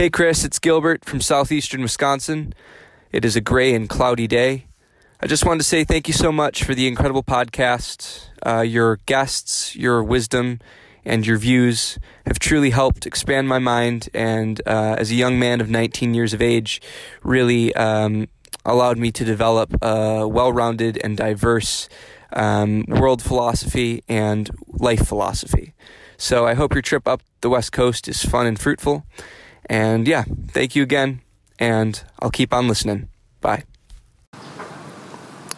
Hey, Chris, it's Gilbert from southeastern Wisconsin. It is a gray and cloudy day. I just wanted to say thank you so much for the incredible podcast. Uh, your guests, your wisdom, and your views have truly helped expand my mind, and uh, as a young man of 19 years of age, really um, allowed me to develop a well rounded and diverse um, world philosophy and life philosophy. So I hope your trip up the West Coast is fun and fruitful. And yeah, thank you again, and I'll keep on listening. Bye.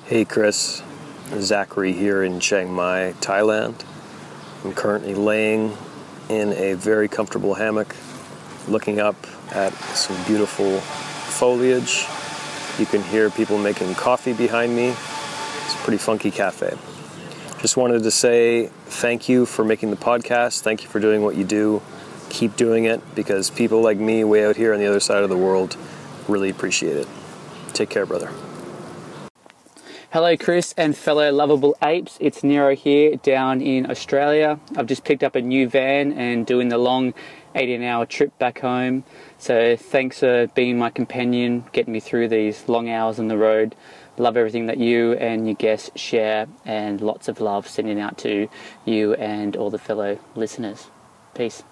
Hey Chris, Zachary here in Chiang Mai, Thailand. I'm currently laying in a very comfortable hammock looking up at some beautiful foliage. You can hear people making coffee behind me. It's a pretty funky cafe. Just wanted to say thank you for making the podcast. Thank you for doing what you do keep doing it because people like me, way out here on the other side of the world, really appreciate it. Take care, brother. Hello, Chris and fellow lovable apes. It's Nero here down in Australia. I've just picked up a new van and doing the long 18 hour trip back home. So, thanks for being my companion, getting me through these long hours on the road. Love everything that you and your guests share, and lots of love sending out to you and all the fellow listeners. Peace.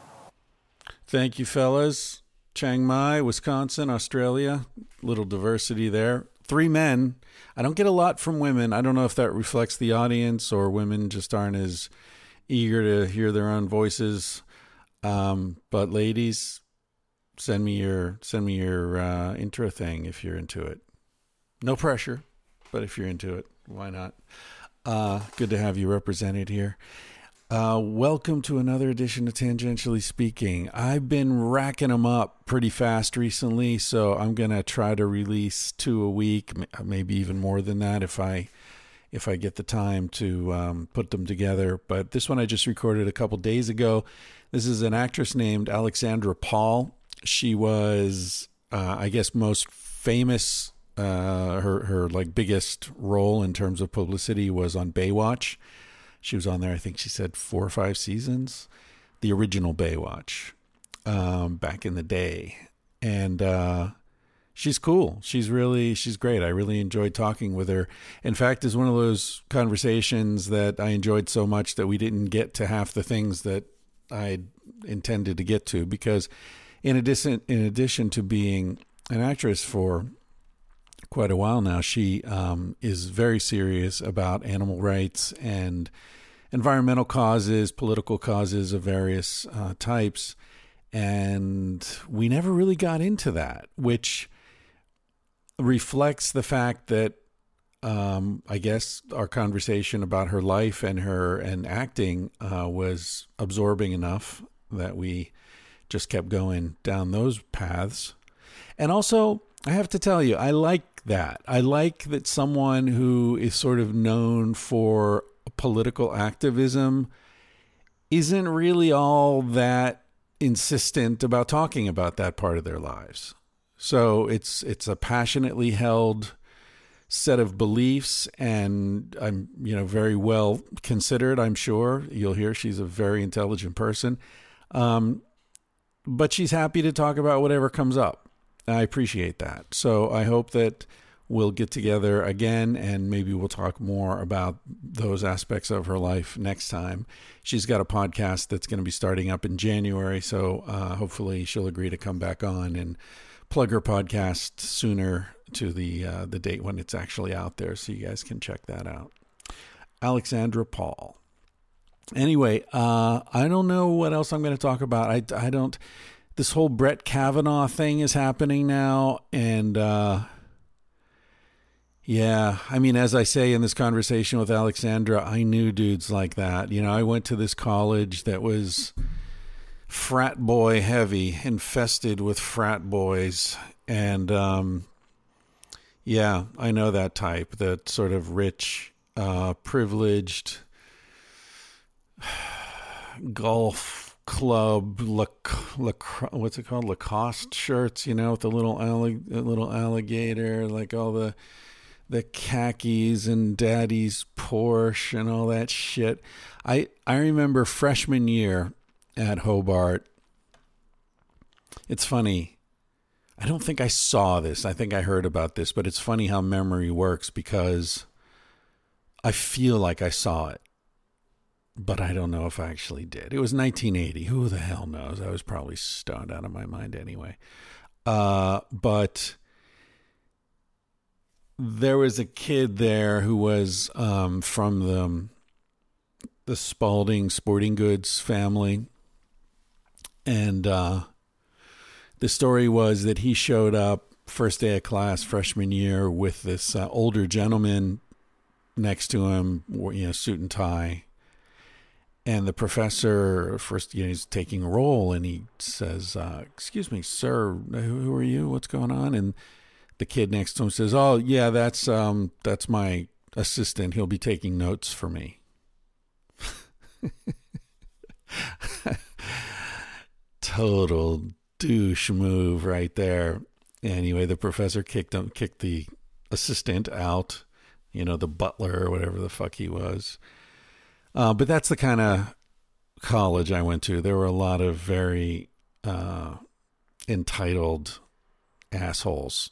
Thank you, fellas. Chiang Mai, Wisconsin, Australia. Little diversity there. Three men. I don't get a lot from women. I don't know if that reflects the audience or women just aren't as eager to hear their own voices. Um, but ladies, send me your send me your uh, intro thing if you're into it. No pressure, but if you're into it, why not? Uh, good to have you represented here. Uh, welcome to another edition of Tangentially Speaking. I've been racking them up pretty fast recently, so I'm gonna try to release two a week, maybe even more than that if I if I get the time to um, put them together. But this one I just recorded a couple days ago. This is an actress named Alexandra Paul. She was, uh, I guess, most famous. Uh, her her like biggest role in terms of publicity was on Baywatch she was on there, I think she said four or five seasons. The original Baywatch um, back in the day. And uh, she's cool. She's really, she's great. I really enjoyed talking with her. In fact, is one of those conversations that I enjoyed so much that we didn't get to half the things that I intended to get to because in addition, in addition to being an actress for quite a while now, she um, is very serious about animal rights and environmental causes, political causes of various uh, types. And we never really got into that, which reflects the fact that um, I guess our conversation about her life and her and acting uh, was absorbing enough that we just kept going down those paths. And also, I have to tell you, I like that. I like that someone who is sort of known for political activism isn't really all that insistent about talking about that part of their lives. So it's it's a passionately held set of beliefs and I'm you know very well considered I'm sure you'll hear she's a very intelligent person um, but she's happy to talk about whatever comes up I appreciate that. So I hope that we'll get together again and maybe we'll talk more about those aspects of her life next time. She's got a podcast that's going to be starting up in January. So uh, hopefully she'll agree to come back on and plug her podcast sooner to the uh, the date when it's actually out there so you guys can check that out. Alexandra Paul. Anyway, uh, I don't know what else I'm going to talk about. I, I don't this whole Brett Kavanaugh thing is happening now, and uh, yeah, I mean, as I say in this conversation with Alexandra, I knew dudes like that. You know, I went to this college that was frat boy heavy, infested with frat boys. And um, yeah, I know that type, that sort of rich, uh, privileged golf club, lac- what's it called? Lacoste shirts, you know, with the little, little alligator, like all the the khakis and daddy's Porsche and all that shit. I I remember freshman year at Hobart. It's funny. I don't think I saw this. I think I heard about this, but it's funny how memory works because I feel like I saw it. But I don't know if I actually did. It was 1980. Who the hell knows? I was probably stoned out of my mind anyway. Uh, but there was a kid there who was um, from the the Spalding Sporting Goods family, and uh, the story was that he showed up first day of class freshman year with this uh, older gentleman next to him, you know, suit and tie. And the professor first, you know, he's taking a roll, and he says, uh, "Excuse me, sir, who are you? What's going on?" And the kid next to him says, "Oh, yeah, that's um that's my assistant. He'll be taking notes for me." Total douche move right there. Anyway, the professor kicked him kicked the assistant out, you know, the butler or whatever the fuck he was. Uh, but that's the kind of college I went to. There were a lot of very uh, entitled assholes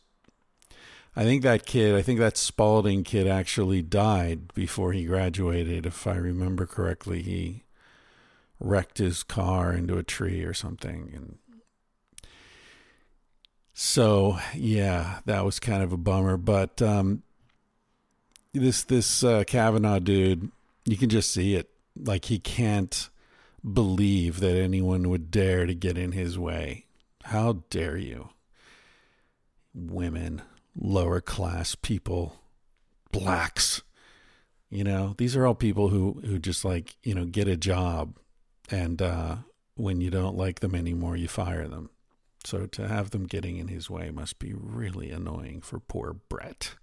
I think that kid, I think that Spalding kid actually died before he graduated. If I remember correctly, he wrecked his car into a tree or something. And so, yeah, that was kind of a bummer. But um, this this uh, Kavanaugh dude, you can just see it. Like he can't believe that anyone would dare to get in his way. How dare you? Women lower class people, blacks. You know, these are all people who who just like you know get a job, and uh, when you don't like them anymore, you fire them. So to have them getting in his way must be really annoying for poor Brett.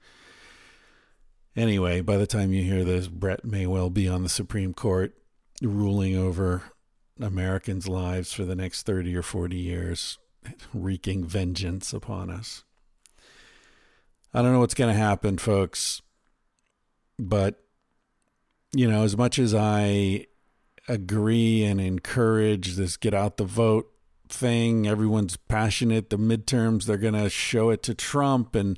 Anyway, by the time you hear this, Brett may well be on the Supreme Court ruling over Americans' lives for the next 30 or 40 years, wreaking vengeance upon us. I don't know what's going to happen, folks. But, you know, as much as I agree and encourage this get out the vote thing, everyone's passionate. The midterms, they're going to show it to Trump. And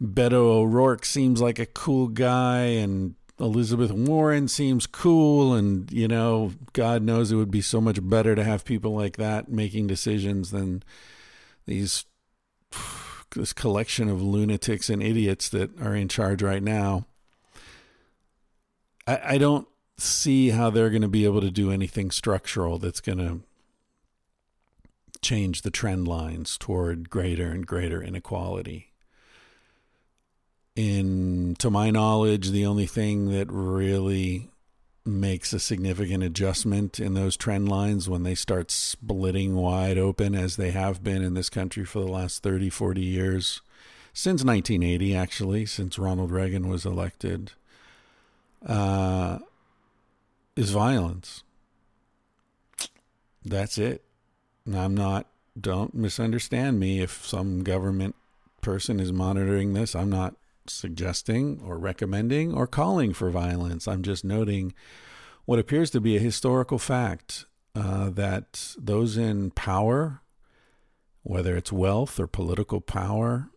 Beto O'Rourke seems like a cool guy. And Elizabeth Warren seems cool. And, you know, God knows it would be so much better to have people like that making decisions than these this collection of lunatics and idiots that are in charge right now. I, I don't see how they're going to be able to do anything structural that's going to change the trend lines toward greater and greater inequality. In to my knowledge, the only thing that really makes a significant adjustment in those trend lines when they start splitting wide open as they have been in this country for the last 30, 40 years. Since 1980, actually, since Ronald Reagan was elected, uh, is violence. That's it. I'm not, don't misunderstand me. If some government person is monitoring this, I'm not suggesting or recommending or calling for violence. I'm just noting what appears to be a historical fact uh, that those in power, whether it's wealth or political power,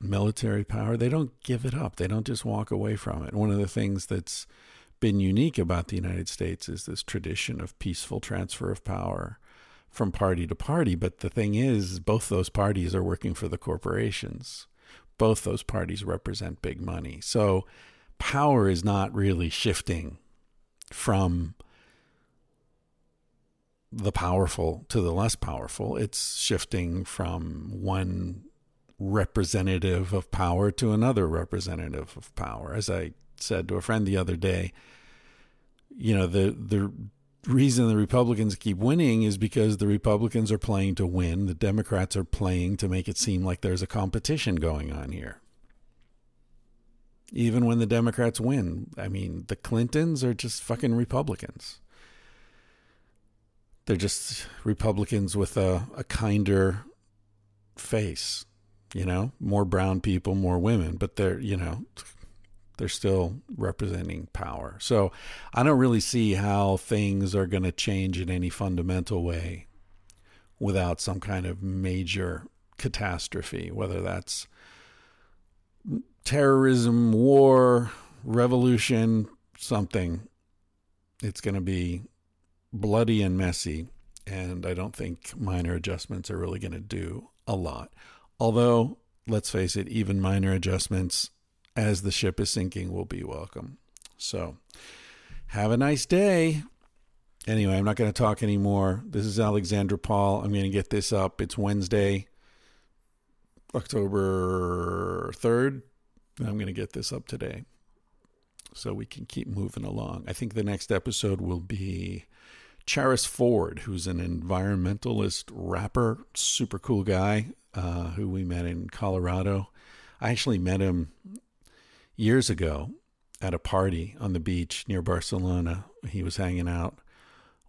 military power, they don't give it up. They don't just walk away from it. One of the things that's been unique about the United States is this tradition of peaceful transfer of power from party to party. But the thing is, both those parties are working for the corporations both those parties represent big money. So power is not really shifting from the powerful to the less powerful. It's shifting from one representative of power to another representative of power. As I said to a friend the other day, you know, the the reason the Republicans keep winning is because the Republicans are playing to win. The Democrats are playing to make it seem like there's a competition going on here. Even when the Democrats win, I mean, the Clintons are just fucking Republicans. They're just Republicans with a, a kinder face, you know, more brown people, more women, but they're, you know, they're still representing power. So I don't really see how things are going to change in any fundamental way without some kind of major catastrophe, whether that's terrorism, war, revolution, something. It's going to be bloody and messy. And I don't think minor adjustments are really going to do a lot. Although, let's face it, even minor adjustments as the ship is sinking will be welcome. So, have a nice day. Anyway, I'm not going to talk anymore. This is Alexandra Paul. I'm going to get this up. It's Wednesday, October 3rd. I'm going to get this up today so we can keep moving along. I think the next episode will be Charis Ford, who's an environmentalist rapper, super cool guy uh, who we met in Colorado. I actually met him years ago at a party on the beach near Barcelona. He was hanging out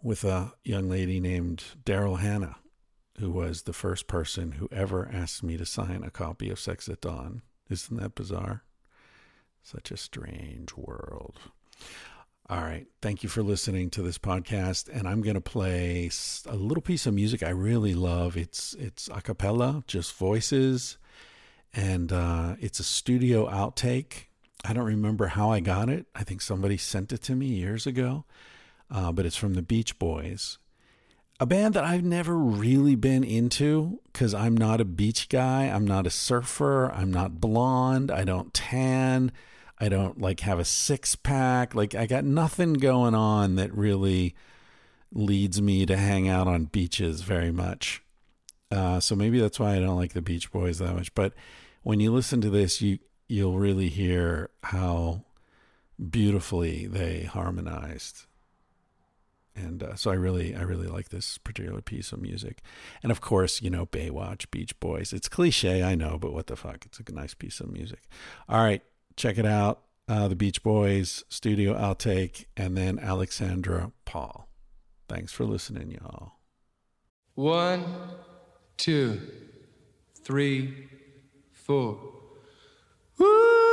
with a young lady named Daryl Hannah, who was the first person who ever asked me to sign a copy of Sex at Dawn. Isn't that bizarre? Such a strange world. All right. Thank you for listening to this podcast. And I'm going to play a little piece of music I really love. It's it's a cappella, just voices, and uh, it's a studio outtake I don't remember how I got it. I think somebody sent it to me years ago, uh, but it's from the Beach Boys, a band that I've never really been into because I'm not a beach guy. I'm not a surfer. I'm not blonde. I don't tan. I don't like have a six pack. Like I got nothing going on that really leads me to hang out on beaches very much. Uh, so maybe that's why I don't like the Beach Boys that much. But when you listen to this, you you'll really hear how beautifully they harmonized. And uh, so I really, I really like this particular piece of music. And of course, you know, Baywatch, Beach Boys. It's cliche, I know, but what the fuck? It's a nice piece of music. All right, check it out. Uh, the Beach Boys, Studio Outtake, and then Alexandra Paul. Thanks for listening, y'all. One, two, three, four. One,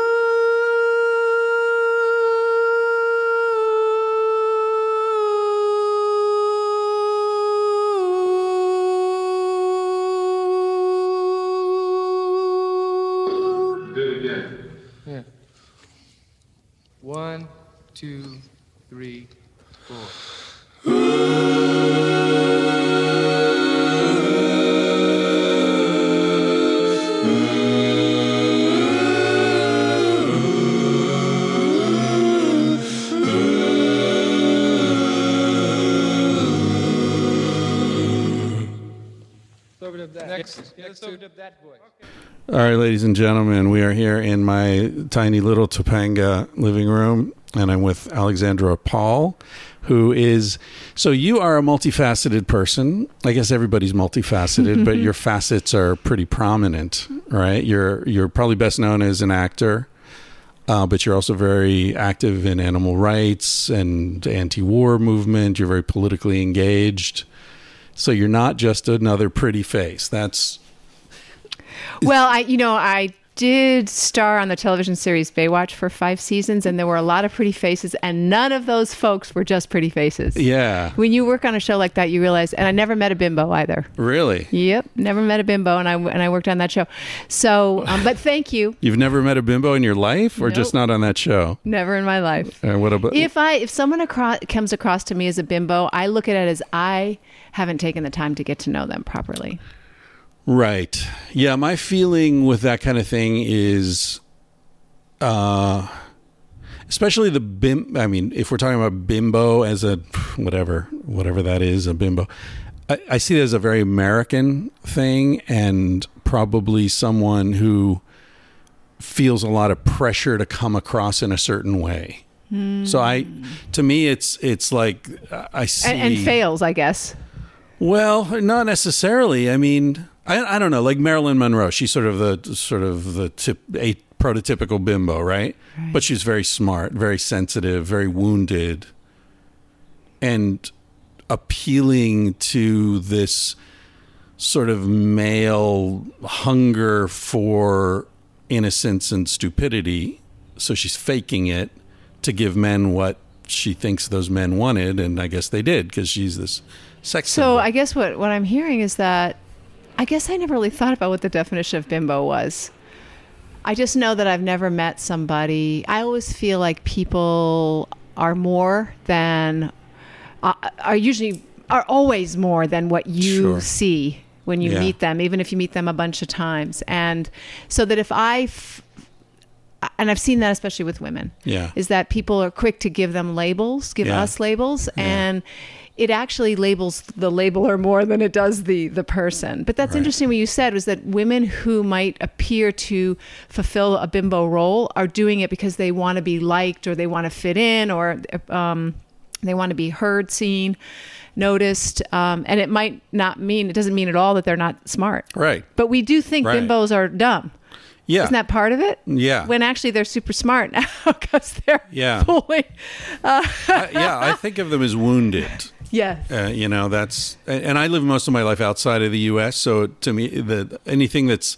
and gentlemen, we are here in my tiny little Topanga living room, and I'm with Alexandra Paul, who is. So, you are a multifaceted person. I guess everybody's multifaceted, but your facets are pretty prominent, right? You're you're probably best known as an actor, uh, but you're also very active in animal rights and anti-war movement. You're very politically engaged. So you're not just another pretty face. That's Well, I you know I did star on the television series Baywatch for five seasons, and there were a lot of pretty faces, and none of those folks were just pretty faces. yeah, When you work on a show like that, you realize, and I never met a bimbo either. really. Yep, never met a bimbo, and I and I worked on that show. So, um, but thank you. You've never met a bimbo in your life, or just not on that show? Never in my life. Uh, what about? If I if someone across, comes across to me as a bimbo, I look at it as I haven't taken the time to get to know them properly. Right. Yeah, my feeling with that kind of thing is uh especially the bim I mean, if we're talking about bimbo as a whatever, whatever that is, a bimbo. I, I see it as a very American thing and probably someone who feels a lot of pressure to come across in a certain way. So I, to me, it's it's like I see and, and fails, I guess. Well, not necessarily. I mean, I, I don't know. Like Marilyn Monroe, she's sort of the sort of the tip, a prototypical bimbo, right? But she's very smart, very sensitive, very wounded, and appealing to this sort of male hunger for innocence and stupidity. So she's faking it to give men what she thinks those men wanted, and I guess they did because she's this sex. So symbol. I guess what what I'm hearing is that I guess I never really thought about what the definition of bimbo was. I just know that I've never met somebody. I always feel like people are more than uh, are usually are always more than what you Sure. see when you Yeah. meet them, even if you meet them a bunch of times. And so that if I f- and I've seen that especially with women Yeah. is that people are quick to give them labels, give Yeah. us labels, and it actually labels the labeler more than it does the the person. But that's Right. interesting. What you said was that women who might appear to fulfill a bimbo role are doing it because they want to be liked or they want to fit in or um, they want to be heard, seen, noticed. Um, and it might not mean it doesn't mean at all that they're not smart. right. But we do think Right. bimbos are dumb. Yeah. Isn't that part of it? Yeah. When actually they're super smart now because they're Yeah. fooling. I, yeah, I think of them as wounded. Yeah. Uh, you know, that's and I live most of my life outside of the U.S. So to me, the anything that's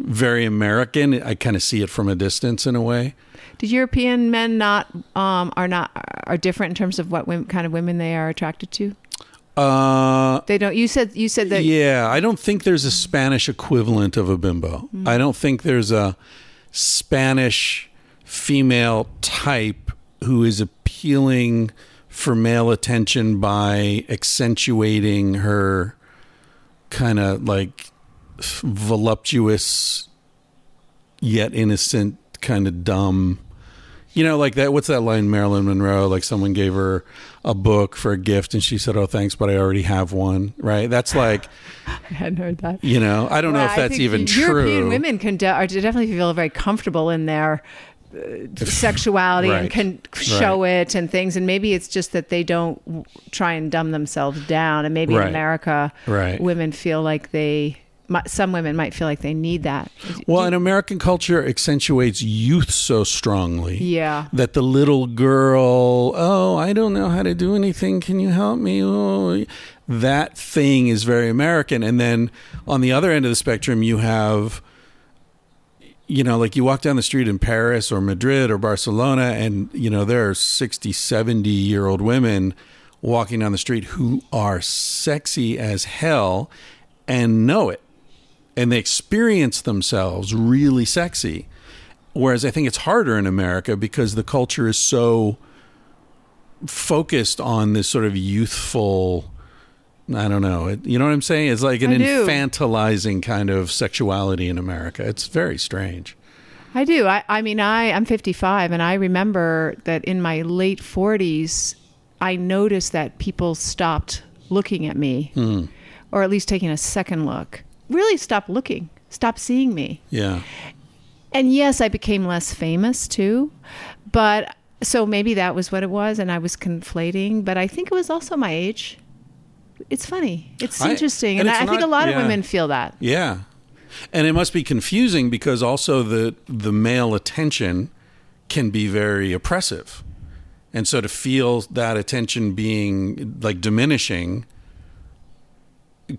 very American, I kind of see it from a distance in a way. Do European men not um, are not are different in terms of what women, kind of women they are attracted to? Uh, They don't. You said you said that. yeah, I don't think there's a Spanish equivalent of a bimbo. I don't think there's a Spanish female type who is appealing for male attention by accentuating her kind of like voluptuous yet innocent kind of dumb you know like that what's that line marilyn monroe like someone gave her a book for a gift and she said oh thanks but i already have one right that's like I hadn't heard that. you know i don't know if I that's think even European true women can de- are definitely feel very comfortable in their uh, sexuality and can show it and things. And maybe it's just that they don't try and dumb themselves down. And maybe Right. in America, Right. women feel like they. Some women might feel like they need that. well and american culture accentuates youth so strongly Yeah. that the little girl, oh, I don't know how to do anything. Can you help me? Oh, that thing is very American. And then on the other end of the spectrum, you have, you know, like you walk down the street in Paris or Madrid or Barcelona, and, you know, there are 60, 70 year old women walking down the street who are sexy as hell and know it. And they experience themselves really sexy. Whereas I think it's harder in America because the culture is so focused on this sort of youthful. I don't know. It, you know what I'm saying? It's like an infantilizing kind of sexuality in America. It's very strange. I do. I, I mean, I, I'm 55, and I remember that in my late 40s, I noticed that people stopped looking at me, Hmm. or at least taking a second look. Really stopped looking, stopped seeing me. Yeah. And yes, I became less famous too, but so maybe that was what it was, and I was conflating. But I think it was also my age. It's funny. It's I- interesting, and and, it's I, I think a not- lot of women feel that. Yeah. And it must be confusing because also the the male attention can be very oppressive. And so to feel that attention being like diminishing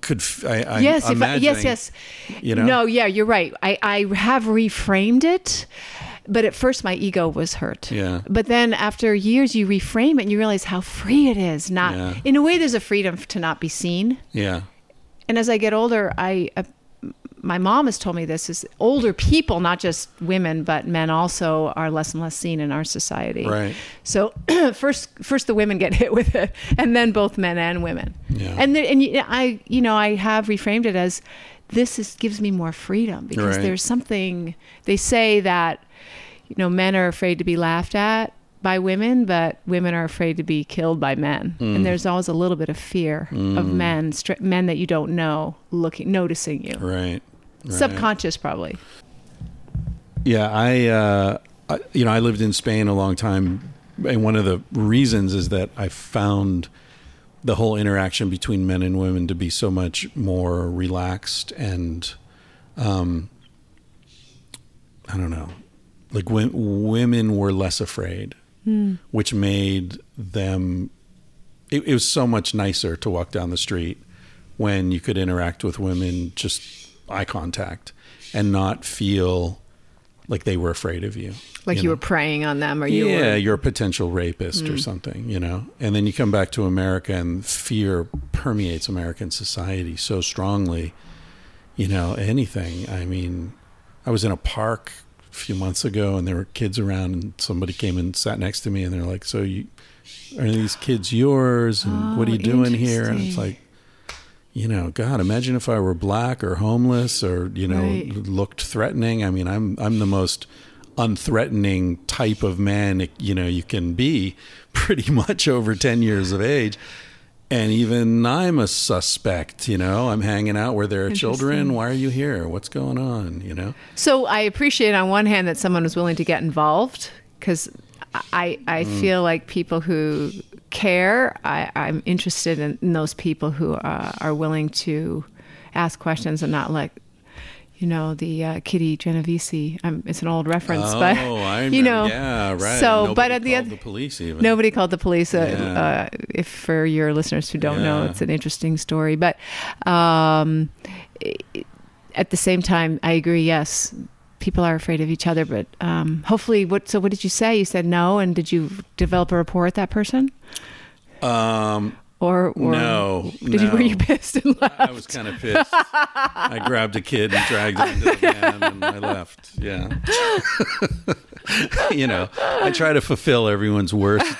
could I? yes, if I, yes, yes. You know? No, yeah, you're right. I, I have reframed it, but at first my ego was hurt. Yeah. But then after years, you reframe it and you realize how free it is. Not Yeah. in a way, there's a freedom to not be seen. Yeah. And as I get older, I. Uh, My mom has told me this is older people, not just women, but men also are less and less seen in our society. Right. So first, first the women get hit with it, and then both men and women. Yeah. And and I, you know, I have reframed it as this is gives me more freedom because Right. there's something they say that you know men are afraid to be laughed at by women, but women are afraid to be killed by men. Hmm. And there's always a little bit of fear of men, str- men that you don't know, looking, noticing you. Right. Right. Subconscious, probably. Yeah, I, uh, I, you know, I lived in Spain a long time and one of the reasons is that I found the whole interaction between men and women to be so much more relaxed and um, I don't know, like w- women were less afraid, which made them. It, it was so much nicer to walk down the street when you could interact with women just eye contact and not feel like they were afraid of you. Like you, know? were preying on them, or you yeah, were. Mm. you're a potential rapist or something, you know. And then you come back to America, and fear permeates American society so strongly. You know, anything. I mean, I was in a park a few months ago, and there were kids around, and somebody came and sat next to me, and they're like, "So you are these kids yours? And what are Oh, you doing here?" And it's like. You know, God, imagine if I were black or homeless or, you know, Right. looked threatening. I mean, I'm I'm the most unthreatening type of man you know you can be pretty much over 10 years of age and even I'm a suspect, you know. I'm hanging out where there are children. Why are you here? What's going on, you know? So I appreciate on one hand that someone was willing to get involved because I I Mm. feel like people who care. I, I'm interested in, in those people who uh, are willing to ask questions and not like. You know the uh, Kitty Genovese. Um, it's an old reference, oh, but I you know, yeah, right. So, Nobody but at the called end, the police even. Nobody called the police. Uh, Yeah. uh, if for your listeners who don't know, it's an interesting story. But um, at the same time, I agree. Yes, people are afraid of each other, but um, hopefully, what? So, what did you say? You said no, and did you develop a rapport with that person, Um, or, or no, Did you? Were you pissed and left? I was kind of pissed. I grabbed a kid and dragged him into the van and I left. Yeah. you know, I try to fulfill everyone's worst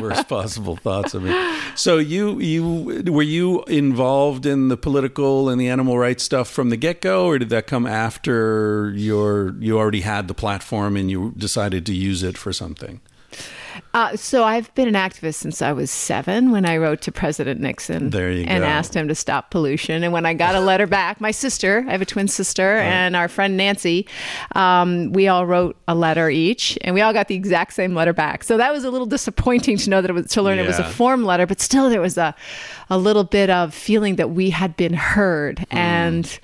worst possible thoughts of me. So you you were you involved in the political and the animal rights stuff from the get-go or did that come after your you already had the platform and you decided to use it for something? Uh, so I've been an activist since I was seven when I wrote to President Nixon There you and go. asked him to stop pollution. And when I got a letter back, my sister, I have a twin sister, and our friend Nancy, um, we all wrote a letter each, and we all got the exact same letter back. So that was a little disappointing to know that it was to learn it was a form letter, but still there was a a little bit of feeling that we had been heard, Hmm. and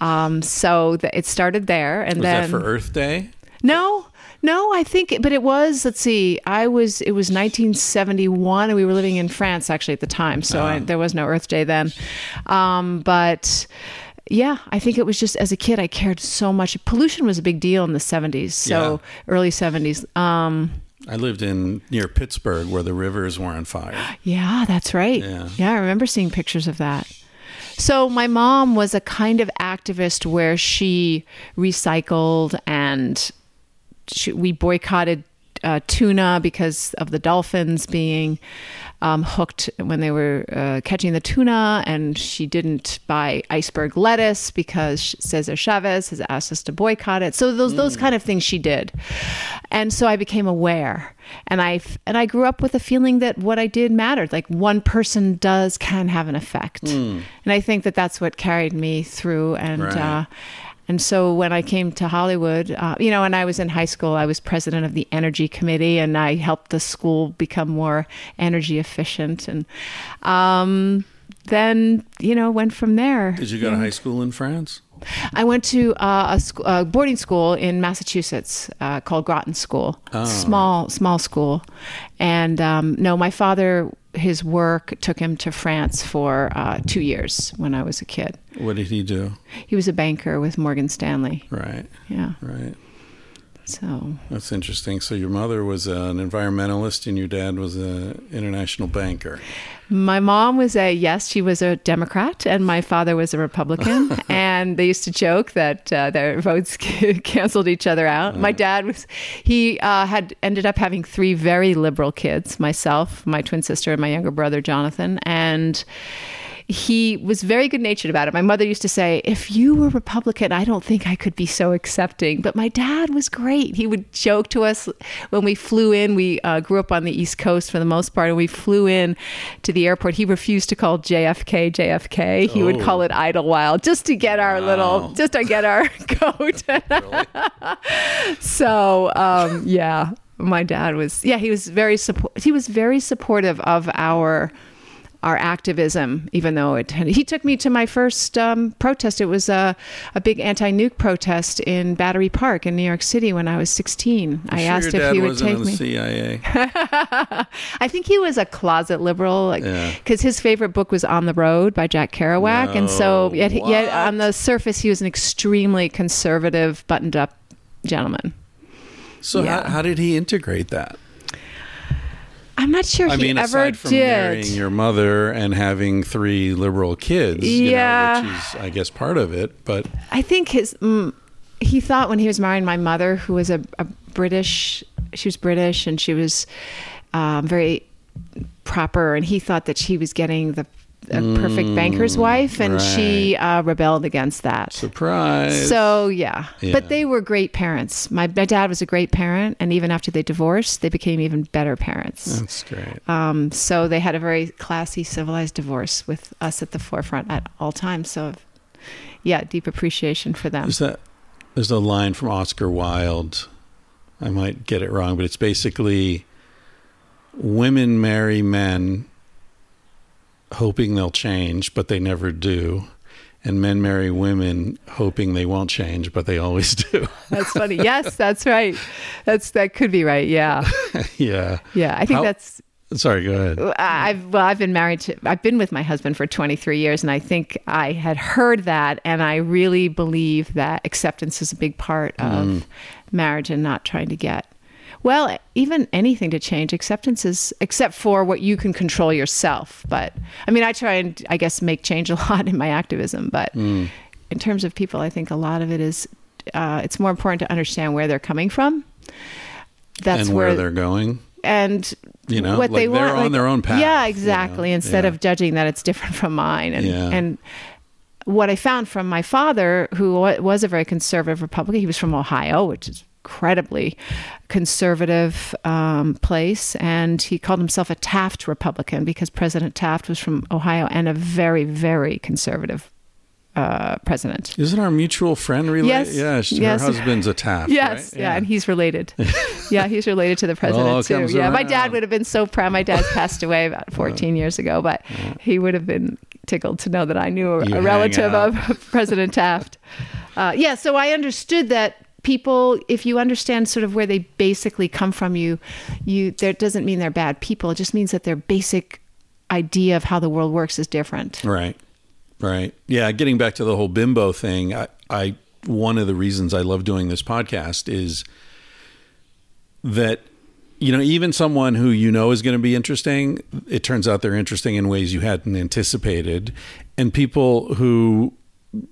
um, so that it started there. And Was then that for Earth Day? no, no, I think, but it was. Let's see, I was. It was 1971, and we were living in France actually at the time, so I, there was no Earth Day then. Um, but yeah, I think it was just as a kid, I cared so much. Pollution was a big deal in the 70s, so early 70s. Um, I lived in near Pittsburgh where the rivers were on fire. Yeah, that's right. Yeah. I remember seeing pictures of that. So my mom was a kind of activist where she recycled and we boycotted uh, tuna because of the dolphins being um, hooked when they were uh, catching the tuna, and she didn't buy iceberg lettuce because Cesar Chavez has asked us to boycott it. So those those kind of things she did, and so I became aware, and I and I grew up with a feeling that what I did mattered. Like one person does can have an effect, and I think that that's what carried me through and. Right. Uh, and so when I came to Hollywood, uh, you know, when I was in high school, I was president of the energy committee, and I helped the school become more energy efficient. And um, then, you know, went from there. Did you go to high school in France? I went to uh, a, sc- a boarding school in Massachusetts uh, called Groton School. small, small school. And um, no, my father, his work took him to France for uh, two years when I was a kid. What did he do? He was a banker with Morgan Stanley. Right, Yeah. right. So That's interesting. So your mother was an environmentalist and your dad was an international banker. My mom was a yes, she was a Democrat, and my father was a Republican. and they used to joke that uh, their votes canceled each other out. My dad was he uh, had ended up having three very liberal kids: myself, my twin sister, and my younger brother Jonathan. And he was very good natured about it. My mother used to say, If you were Republican, I don't think I could be so accepting. But my dad was great. He would joke to us when we flew in. We uh, grew up on the East Coast for the most part, and we flew in to the airport. He refused to call JFK JFK. He would Oh. call it Idlewild just to get our little, just to get our goat. so, um, yeah. my dad was yeah he was very support he was very supportive of our our activism even though it he took me to my first um, protest it was a, a big anti-nuke protest in battery park in new york city when i was 16 i Sure asked if he would take me CIA. I think he was a closet liberal, like Yeah. because his favorite book was On the Road by Jack Kerouac, and so No, yet, yet on the surface he was an extremely conservative, buttoned-up gentleman. So Yeah. how, how did he integrate that? I'm not sure I he mean, ever aside from did. marrying your mother and having three liberal kids, you Yeah. know, which is, I guess, part of it. But I think his mm, he thought when he was marrying my mother, who was a, a British, she was British and she was um, very proper, and he thought that she was getting the a perfect banker's wife, and she uh, rebelled against that. surprise. So yeah. Yeah. but they were great parents. My, my dad was a great parent, and even after they divorced, they became even better parents. that's great. Um, so they had a very classy, civilized divorce with us at the forefront at all times. So, yeah, deep appreciation for them. There's that. There's a line from Oscar Wilde. I might get it wrong, but it's basically women marry men hoping they'll change, but they never do. And men marry women hoping they won't change, but they always do. That's funny. yes, that's right. That's that could be right. Yeah, yeah. yeah. I think How- that's Sorry, go ahead. Uh, I've well, I've been married to I've been with my husband for 23 years and I think I had heard that and I really believe that acceptance is a big part of mm. marriage and not trying to get well, even anything to change acceptance is except for what you can control yourself. But I mean, I try and I guess make change a lot in my activism, but in terms of people, I think a lot of it is uh, it's more important to understand where they're coming from. That's and where, where they're going. and You know, what like they they're want on like- their own path, yeah you exactly know? instead Yeah. of judging that it's different from mine and Yeah. and what i found from my father who was a very conservative republican he was from ohio which is incredibly conservative um, place and he called himself a taft republican because president taft was from ohio and a very very conservative uh, president Isn't our mutual friend related? Yes. Yeah, she, Yes. her husband's a Taft. Yes, right? yeah. and he's related. yeah, he's related to the president too. Yeah, my dad would have been so proud. My dad passed away about 14 years ago, but he would have been tickled to know that I knew a, a relative of President Taft. Uh, yeah, so I understood that people, if you understand sort of where they basically come from, you, you, that doesn't mean they're bad people. It just means that their basic idea of how the world works is different. Right. Right. Yeah. Getting back to the whole bimbo thing, I, I one of the reasons I love doing this podcast is that you know even someone who you know is going to be interesting, it turns out they're interesting in ways you hadn't anticipated, and people who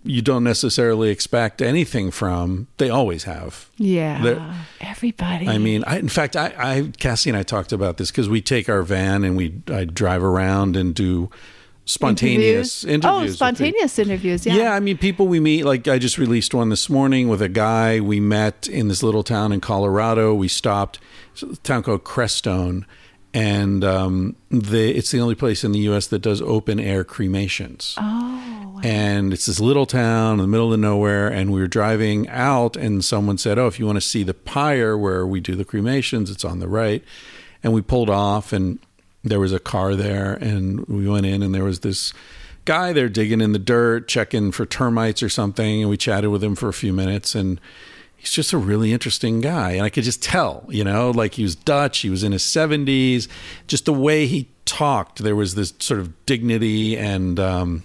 you don't necessarily expect anything from, they always have. Yeah, They're- everybody. I mean, I, in fact, I, I, Cassie and I talked about this because we take our van and we, I drive around and do spontaneous interviews. Oh, spontaneous interviews. Yeah. Yeah, I mean, people we meet, like I just released one this morning with a guy we met in this little town in Colorado. We stopped, a town called Crestone, and um, they, it's the only place in the U.S. that does open air cremations. Oh, And it's this little town in the middle of nowhere. And we were driving out, and someone said, Oh, if you want to see the pyre where we do the cremations, it's on the right. And we pulled off, and there was a car there. And we went in, and there was this guy there digging in the dirt, checking for termites or something. And we chatted with him for a few minutes. And he's just a really interesting guy. And I could just tell, you know, like he was Dutch, he was in his 70s, just the way he talked, there was this sort of dignity and, um,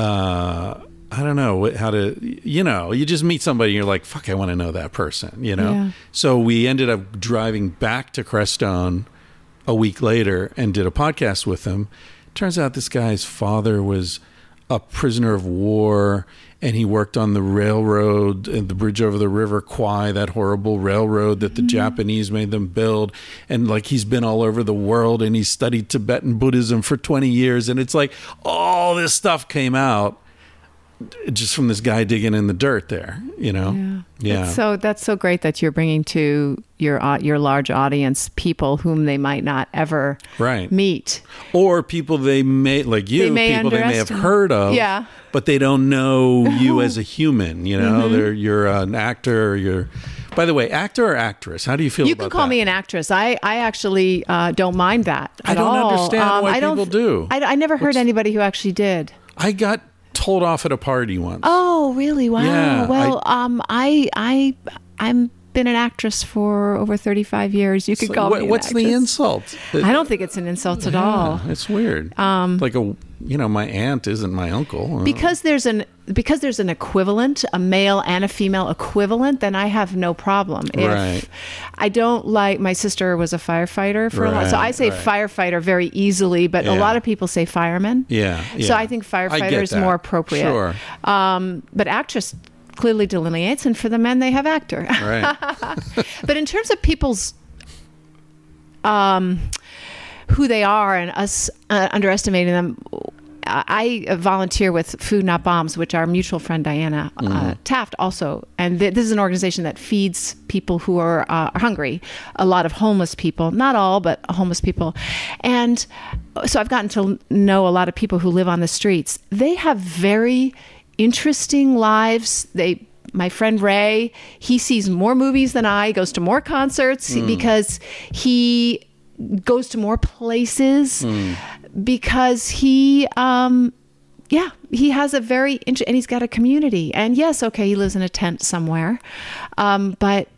uh, I don't know how to, you know, you just meet somebody and you're like, fuck, I want to know that person, you know? Yeah. So we ended up driving back to Crestone a week later and did a podcast with him. Turns out this guy's father was a prisoner of war and he worked on the railroad and the bridge over the river Kwai, that horrible railroad that the mm-hmm. Japanese made them build. And like he's been all over the world and he studied Tibetan Buddhism for 20 years. And it's like all this stuff came out just from this guy digging in the dirt there, you know? Yeah. It's so that's so great that you're bringing to your au- your large audience people whom they might not ever Right. meet. or people they may like you They may people they may have heard of Yeah. but they don't know you as a human you know Mm-hmm. they're you're an actor or you're By the way, actor or actress? How do you feel You can call that? me an actress. I, I actually uh, don't mind that. I don't all. understand Um, why I don't, people do. I, I never heard What's- anybody who actually did. I got told off at a party once. Oh, really? Wow. Yeah, well, um, I, I, I'm been an actress for over 35 years. You could So call what- me. An what's the actress. insult? I don't think it's an insult at all. It's weird. Um, like a, you know, my aunt isn't my uncle. Because there's an because there's an equivalent, a male and a female equivalent, then I have no problem. If Right. I don't like my sister was a firefighter for a lot, so I say right. firefighter very easily, but a lot of people say fireman. yeah, So. I think firefighter get is more appropriate. Sure. Um, but actress clearly delineates, and for the men, they have actor. Right. but in terms of people's um, who they are and us uh, underestimating them, I volunteer with Food Not Bombs, which our mutual friend Diana uh, Taft also, and th- this is an organization that feeds people who are uh, hungry, a lot of homeless people, not all, but homeless people, and so I've gotten to know a lot of people who live on the streets. They have very interesting lives. They my friend Ray, he sees more movies than I, goes to more concerts because he goes to more places because he um yeah, he has a very int- and he's got a community. And yes, okay, he lives in a tent somewhere. Um but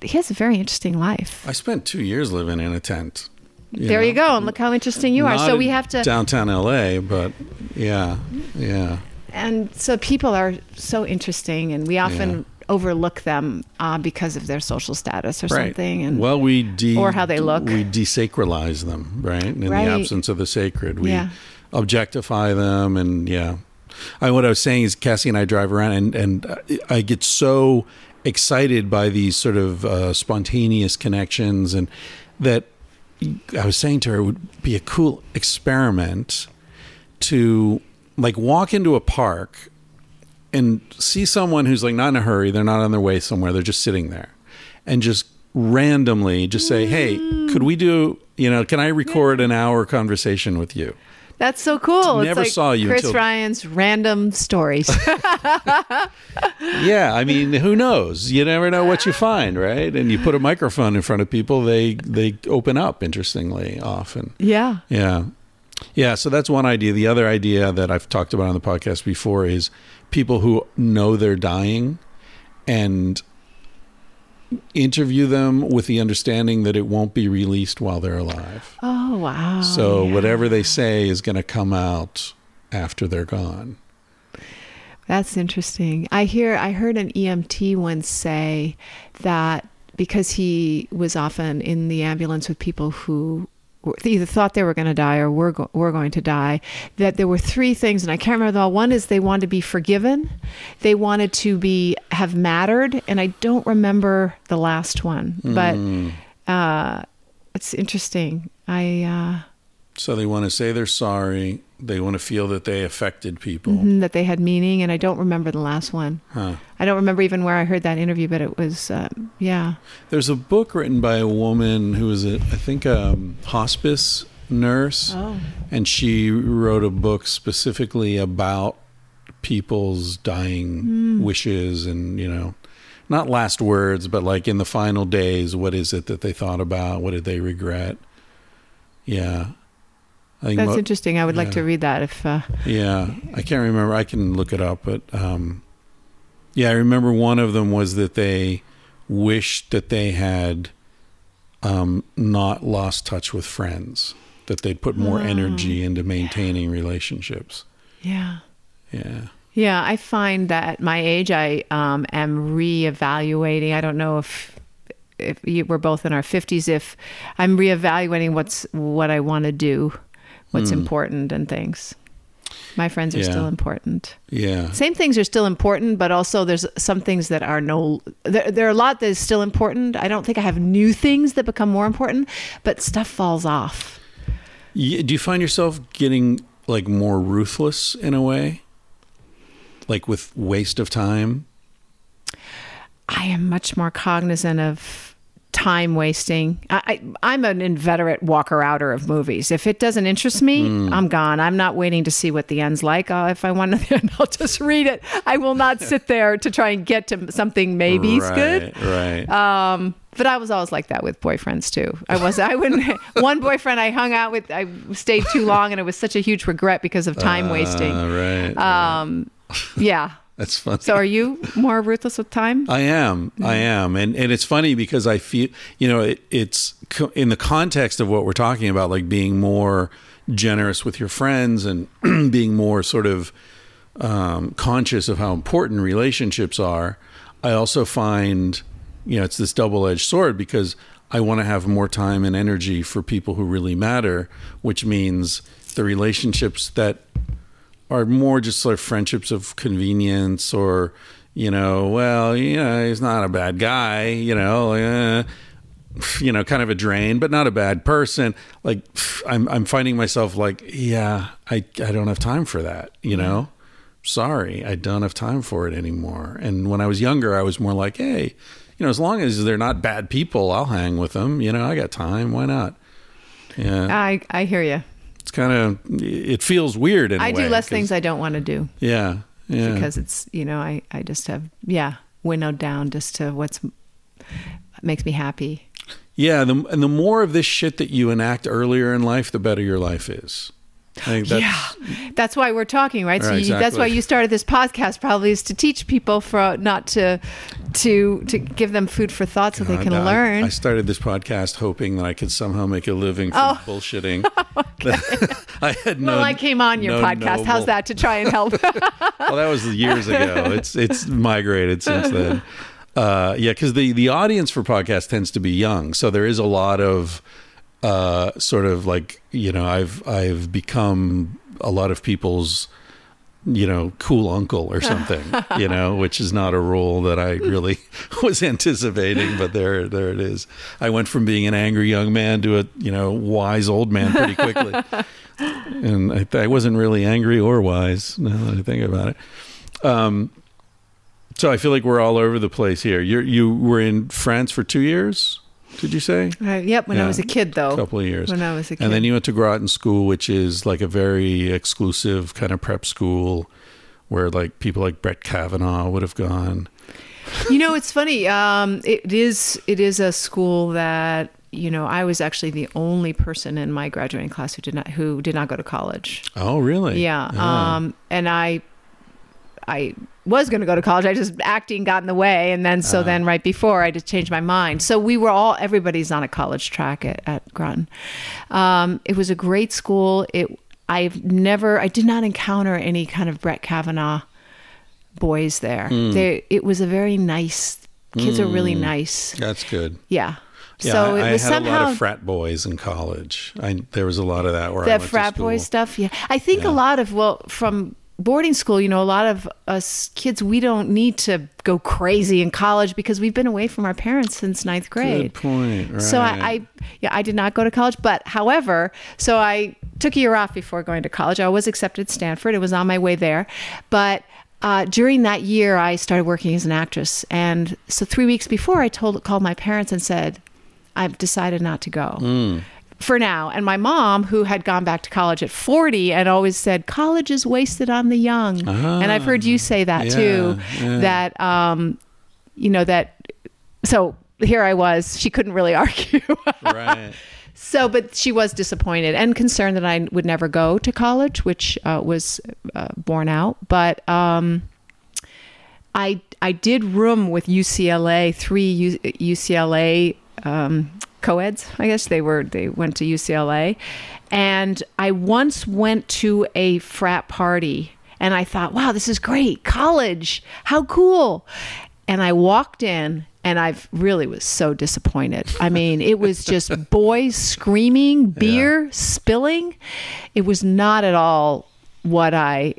he has a very interesting life. I spent two years living in a tent. there you go. And look how interesting you are. So we have to downtown LA, but yeah, yeah. and so people are so interesting and we often. Overlook them uh, because of their social status or Right. something and well, we de- or how they look. We desacralize them, right? In Right. the absence of the sacred, we Yeah. objectify them, and yeah. I, what I was saying is, Cassie and I drive around, and and I get so excited by these sort of uh, spontaneous connections, and that I was saying to her, it would be a cool experiment to like walk into a park and see someone who's like not in a hurry, they're not on their way somewhere, they're just sitting there, and just randomly just say, "Hey, mm. could we do? You know, can I record an hour conversation with you?" That's so cool. Never it's like saw you Chris until- Ryan's random stories. Yeah, I mean, who knows? You never know what you find, right? And you put a microphone in front of people, they they open up. Interestingly, often. yeah. Yeah. Yeah, so that's one idea. The other idea that I've talked about on the podcast before is people who know they're dying and interview them with the understanding that it won't be released while they're alive. Oh wow. so yeah. whatever they say is going to come out after they're gone. That's interesting. I hear I heard an EMT once say that because he was often in the ambulance with people who either thought they were going to die or were go- were going to die, that there were three things, and I can't remember them all. One is they wanted to be forgiven, they wanted to be have mattered, and I don't remember the last one, but uh, it's interesting. I. Uh, So they want to say they're sorry. They want to feel that they affected people. mm, that they had meaning, and I don't remember the last one. Huh. I don't remember even where I heard that interview, but it was, uh, yeah. There's a book written by a woman who was, a, I think, a hospice nurse, Oh. and she wrote a book specifically about people's dying wishes and you know, not last words, but like in the final days, what is it that they thought about? What did they regret? Yeah, That's mo- interesting. I would like to read that if, uh, Yeah, I can't remember. I can look it up, but um, yeah, I remember one of them was that they wished that they had um, not lost touch with friends, that they'd put more energy into maintaining relationships. yeah. Yeah, Yeah, I find that at my age, I um, am reevaluating. I don't know if if you, we're both in our fifties. If I'm reevaluating what's what I want to do, what's hmm. important, and things. My friends are. Yeah. still important. yeah, Same things are still important, but also there's some things that are no. There, there are a lot that is still important. I don't think I have new things that become more important, but stuff falls off. Do you find yourself getting like more ruthless in a way, like with waste of time? I am much more cognizant of time wasting. I, I, I'm an inveterate walker outer of movies. If it doesn't interest me, Hmm. I'm gone. I'm not waiting to see what the end's like. Uh, if I want to, I'll just read it. I will not sit there to try and get to something maybe's right, good. Right. Um, but I was always like that with boyfriends too. I was. I wouldn't. one boyfriend I hung out with, I stayed too long, and it was such a huge regret because of time wasting. Uh, right. Um, yeah. That's funny. So are you more ruthless with time? I am. I am. And and it's funny because I feel, you know, it, it's co- in the context of what we're talking about, like being more generous with your friends and being more sort of um, conscious of how important relationships are. I also find, you know, it's this double edged sword because I want to have more time and energy for people who really matter, which means the relationships that are more just sort of friendships of convenience or you know well you know he's not a bad guy you know eh, you know kind of a drain but not a bad person. Like i'm i'm finding myself like yeah i i don't have time for that you know? Sorry i don't have time for it anymore. And when i was younger i was more like hey you know as long as they're not bad people i'll hang with them you know i got time why not? Yeah. I I hear you. It's kind of it feels weird in I do way, less things I don't want to do. Yeah yeah. Because it's you know I I just have yeah winnowed down just to what's makes me happy. yeah the, and the more of this shit that you enact earlier in life the better your life is that's, yeah, that's why we're talking, right? so Right, you, that's why you started this podcast, probably, is to teach people for not to to to give them food for thought so they can I- learn. I started this podcast hoping that I could somehow make a living from Oh. bullshitting. I had no. well, I came on your no podcast. How's that to try and help? Well, that was years ago. It's it's migrated since then. Uh, yeah, because the the audience for podcasts tends to be young, so there is a lot of uh, sort of like you know I've I've become a lot of people's you know cool uncle or something you know which is not a role that I really was anticipating but there there it is. I went from being an angry young man to a you know wise old man pretty quickly. And I, I wasn't really angry or wise now that I think about it. Um so I feel like we're all over the place here. You you were in France for 2 years did you say Uh, yep, when I was a kid, though. a couple of years When I was a kid. and then you went to Groton School, which is like a very exclusive kind of prep school where like people like Brett Kavanaugh would have gone. you know, it's funny. Um, it is it is a school that you know I was actually the only person in my graduating class who did not who did not go to college. Oh, really? Yeah. Oh. Um, and I, I was going to go to college. I just acting got in the way, and then Uh. so then right before I just changed my mind. So we were all everybody's on a college track at at Groton. Um, it was a great school. It I've never I did not encounter any kind of Brett Kavanaugh boys there. Hmm. They it was a very nice. Kids are really nice. That's good. Yeah. Yeah, so I, it I was had a lot of frat boys in college. I, there was a lot of that where I that went frat to boy stuff yeah i think a lot of well from boarding school you know a lot of us kids we don't need to go crazy in college because we've been away from our parents since ninth grade Good point. Right. so I, I yeah i did not go to college but however so i took a year off before going to college i was accepted at stanford it was on my way there but uh, during that year i started working as an actress and so three weeks before i told called my parents and said i've decided not to go Hmm. For now. And my mom, who had gone back to college at 40 and always said, college is wasted on the young. and I've heard you say that too, Ah, yeah, yeah. that, um, you know, that, so here I was, she couldn't really argue. right. so, but she was disappointed and concerned that I would never go to college, which uh, was uh, borne out. But, um, I I did room with UCLA, three U, UCLA um, co-eds. I guess they were they went to UCLA, and I once went to a frat party, and I thought, wow, this is great, college, how cool. And I walked in, and I really was so disappointed. I mean, it was just boys screaming, beer spilling. It was not at all what I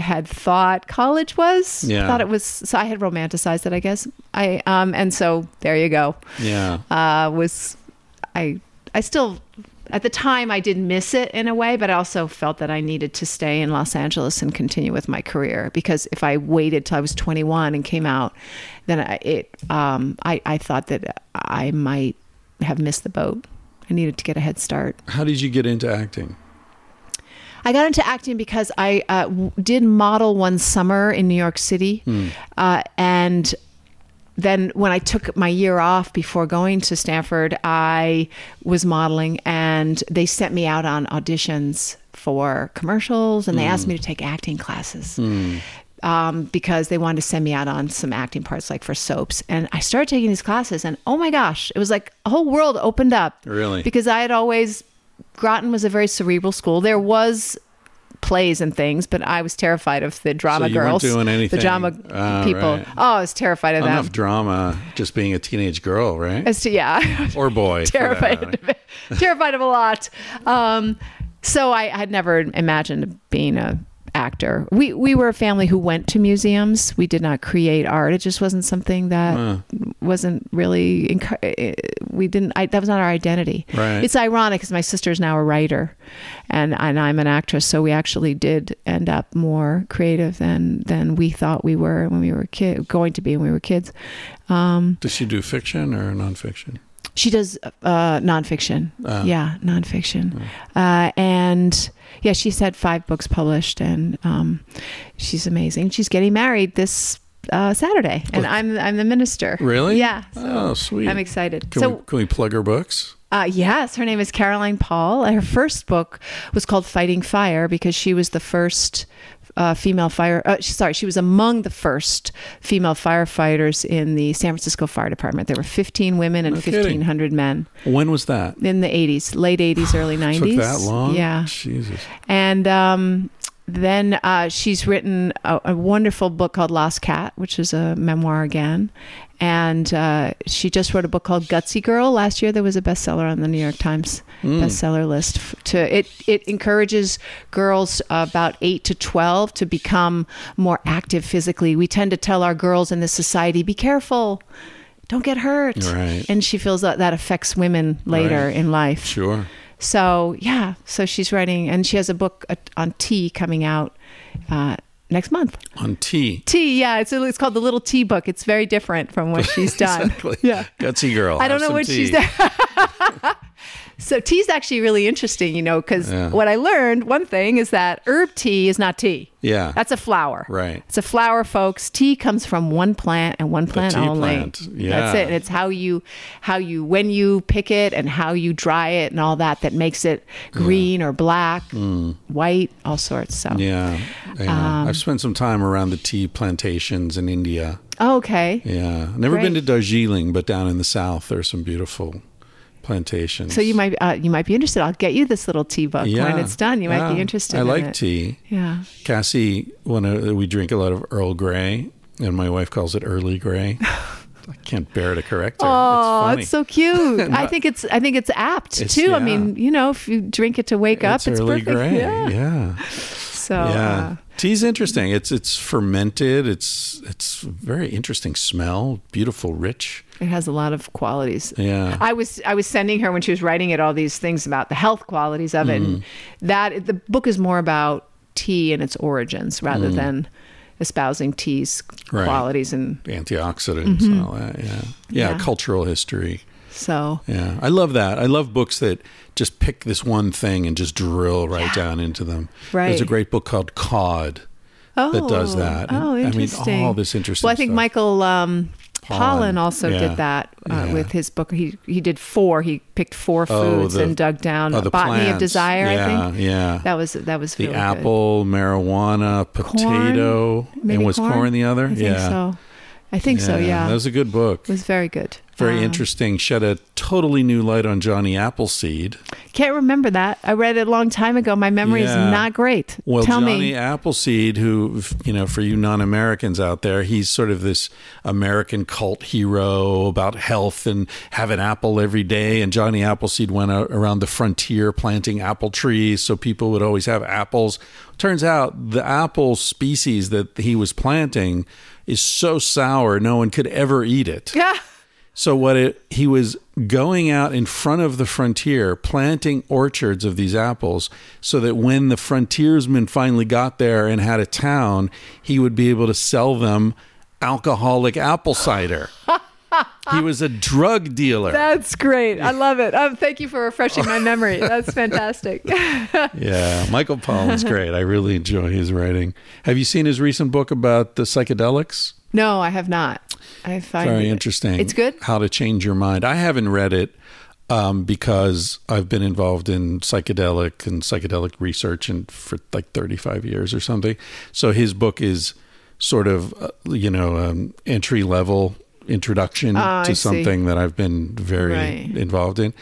had thought college was. Yeah. Thought it was so I had romanticized it, I guess. I um and so there you go. Yeah. Uh was I I still at the time I did miss it in a way, but I also felt that I needed to stay in Los Angeles and continue with my career because if I waited till I was 21 and came out, then I, it um, I I thought that I might have missed the boat. I needed to get a head start. How did you get into acting? I got into acting because I uh, w- did model one summer in New York City, uh, and then when I took my year off before going to Stanford, I was modeling, and they sent me out on auditions for commercials, and they asked me to take acting classes. Um, because they wanted to send me out on some acting parts, like for soaps. And I started taking these classes, and oh my gosh, it was like a whole world opened up. Really? Because I had always, Groton was a very cerebral school. There was plays and things, but I was terrified of the drama So girls, doing anything. the drama Ah, people. right. Oh, I was terrified of Enough them. drama just being a teenage girl, right? As to yeah, or boy. terrified, of, terrified of a lot. Um, so I had never imagined being a actor. We we were a family who went to museums. We did not create art. It just wasn't something that wasn't really. eh, We didn't. I, that was not our identity. Right. It's ironic because my sister's now a writer, and and I'm an actress. So we actually did end up more creative than than we thought we were when we were kid going to be when we were kids. Um, Does she do fiction or nonfiction? She does uh, nonfiction. Ah. yeah, nonfiction. Uh, and yeah, she's had five books published, and um, she's amazing. She's getting married this uh, Saturday, and I'm I'm the minister. Really? Yeah. So Oh, sweet. I'm excited. Can, so we, can we plug her books? uh, yes, her name is Caroline Paul. and Her first book was called Fighting Fire because she was the first uh, female fire. Uh, sorry, she was among the first female firefighters in the San Francisco Fire Department. There were 15 women and No kidding. 1,500 men When was that? in the 80s, late 80s, early 90s. Took that long? Yeah. Jesus. And um, then uh, she's written a, a wonderful book called Lost Cat, which is a memoir again. And uh, she just wrote a book called Gutsy Girl. Last year, there was a bestseller on the New York Times bestseller list. To it, it encourages girls about eight to twelve to become more active physically. We tend to tell our girls in this society, "Be careful, don't get hurt." Right. And she feels that that affects women later Right. in life. Sure. So yeah, so she's writing, and she has a book uh, on tea coming out uh, next month. On tea. Tea, yeah, it's it's called the Little Tea Book. It's very different from what she's done. Exactly. Yeah. Gutsy girl. I don't know what tea. she's done. so tea is actually really interesting, you know, because Yeah. what I learned one thing is that herb tea is not tea. Yeah. That's a flower. Right. It's a flower, folks. Tea comes from one plant and one plant only. plant. Yeah. That's it. And it's how you, how you, when you pick it and how you dry it and all that that makes it green or black, white, all sorts. So. Mm. Yeah. yeah. Um, I've spent some time around the tea plantations in India. Oh, okay. Yeah. Never been to Darjeeling, but down in the south, there's some beautiful plantations. So you might uh, you might be interested. I'll get you this little tea book yeah. when it's done. You might Yeah. be interested. I in like it. tea. Yeah. Cassie, when uh, we drink a lot of Earl Grey, and my wife calls it Early Grey. I can't bear to correct her. Oh, it's it's so cute. I think it's I think it's apt It's- too. I mean, you know, if you drink it to wake up, It's it's early perfect. gray. Yeah. yeah. So yeah. uh, Tea's interesting. It's it's fermented. It's it's very interesting smell. Beautiful, rich. It has a lot of qualities. Yeah. I was I was sending her when she was writing it all these things about the health qualities of it. Mm-hmm. And that the book is more about tea and its origins rather than espousing tea's Mm. Right. qualities and Antioxidants and all that. Yeah. yeah. Mm-hmm. Yeah. Cultural history. so Yeah. I love that. I love books that just pick this one thing and just drill right down into them. Right. There's a great book called Cod oh, that does that. Oh, I mean, interesting. all this interesting stuff. Well, I think stuff. Michael um, Pollan, Pollan also yeah. did that uh, Yeah. with his book. He he did four. He picked four Oh, foods the- and dug down oh, the botany of desire. Yeah, I think yeah. that was that was the really good. apple, marijuana, potato, Maybe and was corn, the other? I think yeah. so. I think so. Yeah, That was a good book. it was very good. Very Um, interesting. Shed a totally new light on Johnny Appleseed. Can't remember that. I read it a long time ago. My memory Yeah. is not great. Well, Tell Johnny me. Appleseed, who, you know, for you non Americans out there, he's sort of this American cult hero about health and have an apple every day. And Johnny Appleseed went around the frontier planting apple trees so people would always have apples. Turns out the apple species that he was planting is so sour, no one could ever eat it. Yeah. So what it, he was going out in front of the frontier, planting orchards of these apples, so that when the frontiersmen finally got there and had a town, he would be able to sell them alcoholic apple cider. he was a drug dealer. That's great. I love it. Um, thank you for refreshing my memory. That's fantastic. yeah, Michael Pollan's great. I really enjoy his writing. Have you seen his recent book about the psychedelics? no, I have not. I find it Very it- interesting. It's good. How to change your mind. I haven't read it um, because I've been involved in psychedelic and psychedelic research and for like 35 years or something. So his book is sort of uh, you know um, entry level introduction Ah, I to see. something that I've been very Right. involved in.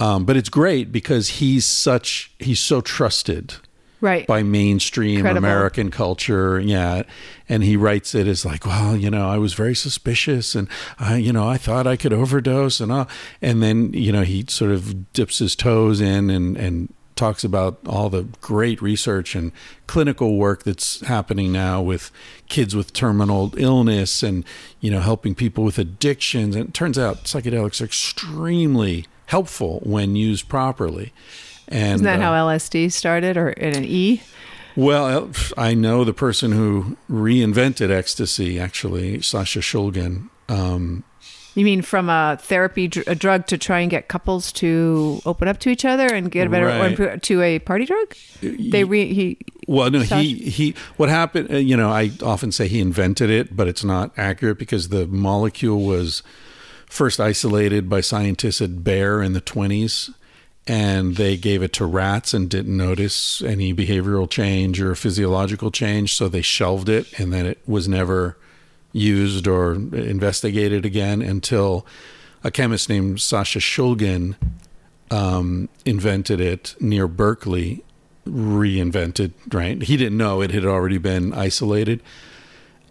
Um, but it's great because he's such he's so trusted Right. by mainstream Credible. American culture. Yeah. And he writes it as like, well, you know, I was very suspicious and I, you know, I thought I could overdose and all. And then, you know, he sort of dips his toes in and, and talks about all the great research and clinical work that's happening now with kids with terminal illness and, you know, helping people with addictions. And it turns out psychedelics are extremely helpful when used properly. And Isn't that uh, how LSD started, or in an E? well, I know the person who reinvented ecstasy, actually, Sasha Shulgin. Um, You mean from a therapy dr- a drug to try and get couples to open up to each other and get a better Right. or to a party drug? They re he well, no, he he. What happened? uh, You know, I often say he invented it, but it's not accurate because the molecule was first isolated by scientists at Bayer in the twenties, and they gave it to rats and didn't notice any behavioral change or physiological change, so they shelved it, and then it was never used or investigated again until a chemist named Sasha Shulgin um, invented it near Berkeley, reinvented, right? He didn't know it had already been isolated.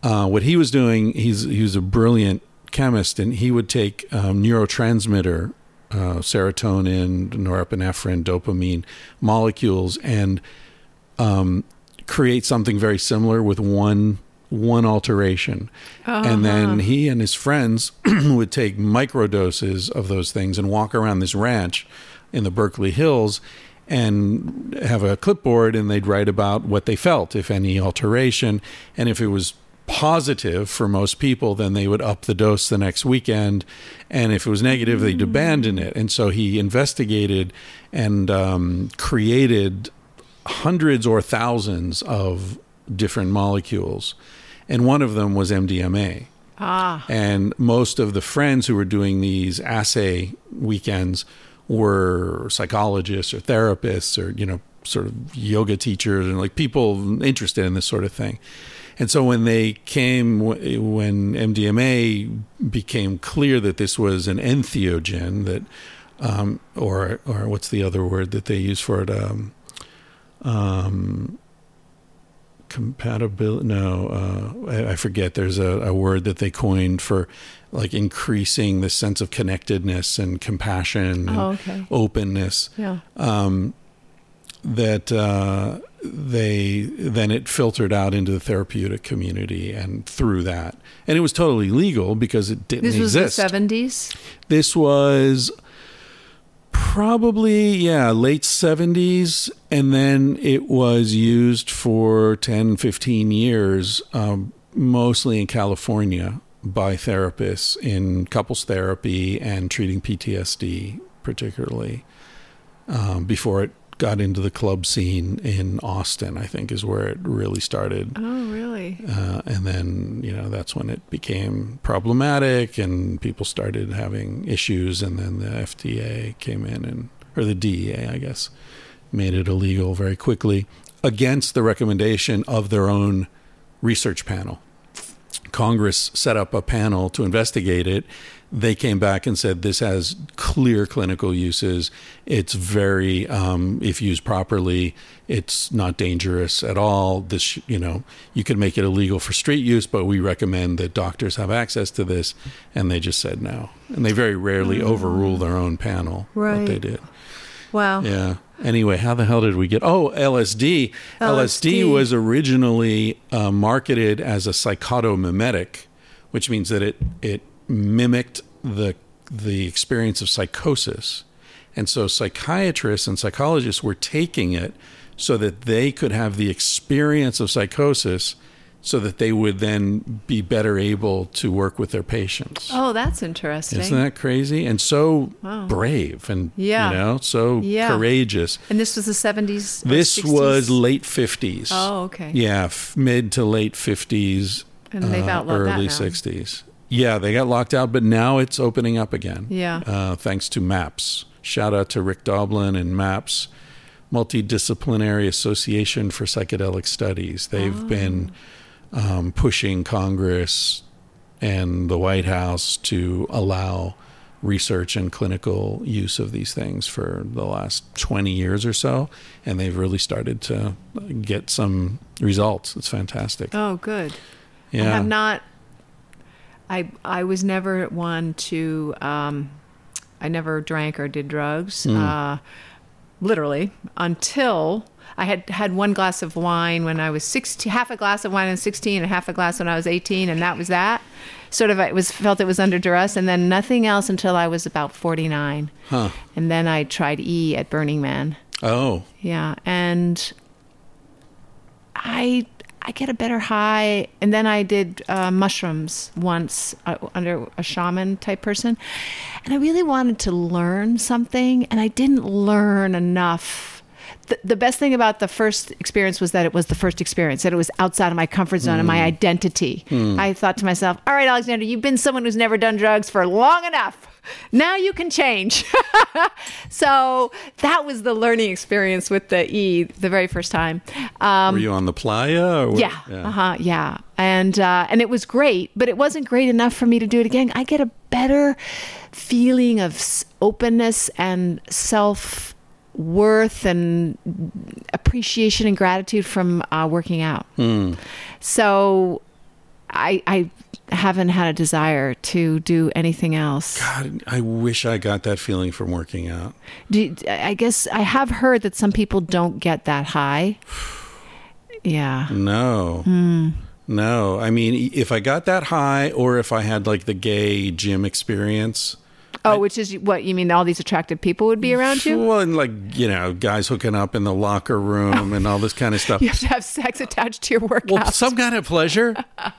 Uh, what he was doing, he's he was a brilliant chemist, and he would take um, neurotransmitter, uh, serotonin, norepinephrine, dopamine molecules, and um, create something very similar with one one alteration. And then he and his friends would take micro doses of those things and walk around this ranch in the Berkeley Hills and have a clipboard and they'd write about what they felt, if any alteration. And if it was positive for most people, then they would up the dose the next weekend. And if it was negative, they'd abandon it. And so he investigated and um, created hundreds or thousands of different molecules. And one of them was MDMA. ah And most of the friends who were doing these assay weekends were psychologists or therapists or, you know, sort of yoga teachers and like people interested in this sort of thing. And so when they came, when MDMA became clear that this was an entheogen, that, um, or or what's the other word that they use for it? Um, um, compatibility no uh, I, I forget. There's a, a word that they coined for like increasing the sense of connectedness and compassion and Oh, okay. openness. Yeah. Um, that uh, they then it filtered out into the therapeutic community and through that. And it was totally legal because it didn't this was exist. the seventies. this was probably yeah late 70s and then it was used for 10 15 years um, mostly in california by therapists in couples therapy and treating ptsd particularly um, before it got into the club scene in austin i think is where it really started Oh really? uh, and then you know that's when it became problematic and people started having issues and then the FDA came in and or the DEA I guess made it illegal very quickly against the recommendation of their own research panel Congress set up a panel to investigate it. They came back and said this has clear clinical uses. It's very, um, if used properly, it's not dangerous at all. This, you know, you could make it illegal for street use, but we recommend that doctors have access to this. And they just said no. And they very rarely overrule their own panel. What they did. Wow. Yeah. Anyway, how the hell did we get? Oh, LSD. LSD, LSD. was originally uh, marketed as a psychotomimetic, which means that it it mimicked the the experience of psychosis, and so psychiatrists and psychologists were taking it so that they could have the experience of psychosis so that they would then be better able to work with their patients. Oh, that's interesting. Isn't that crazy? And so Wow. brave and Yeah. you know, so Yeah. courageous. and this was the 70s? This 60s? was late 50s. Oh, okay. Yeah, f- mid to late 50s, And they've uh, outlawed that early now. 60s. Yeah, they got locked out, but now it's opening up again. Yeah. Uh, thanks to MAPS. Shout out to Rick Doblin and MAPS, Multidisciplinary Association for Psychedelic Studies. They've Oh. been um, pushing Congress and the White House to allow research and clinical use of these things for the last 20 years or so. And they've really started to get some results. It's fantastic. Oh, good. Yeah. I have not. I I was never one to. Um, I never drank or did drugs. Hmm. Uh, literally until I had had one glass of wine when I was 16, half a glass of wine when I was 16 and half a glass when I was 18 and that was that. Sort of I was felt it was under duress and then nothing else until I was about 49. Huh. And then I tried E at Burning Man. Oh, Yeah, and I I get a better high, and then I did uh, mushrooms once uh, under a shaman type person, and I really wanted to learn something, and I didn't learn enough. The, the best thing about the first experience was that it was the first experience, that it was outside of my comfort zone and my identity. I thought to myself, all right, Alexandra, you've been someone who's never done drugs for long enough. Now you can change. so that was the learning experience with the E the very first time. Um, were you on the playa? Or yeah, uh huh, yeah, and uh, and it was great, but it wasn't great enough for me to do it again. I get a better feeling of openness and self worth and appreciation and gratitude from uh, working out. So, I I haven't had a desire to do anything else. God, I wish I got that feeling from working out. Do, I guess I have heard that some people don't get that high. Yeah. No. Hmm. No. I mean, if I got that high or if I had like the gay gym experience. Oh, which is what you mean? All these attractive people would be around you. Well, and like, you know, guys hooking up in the locker room and all this kind of stuff. You have to have sex attached to your workout. Well, some kind of pleasure,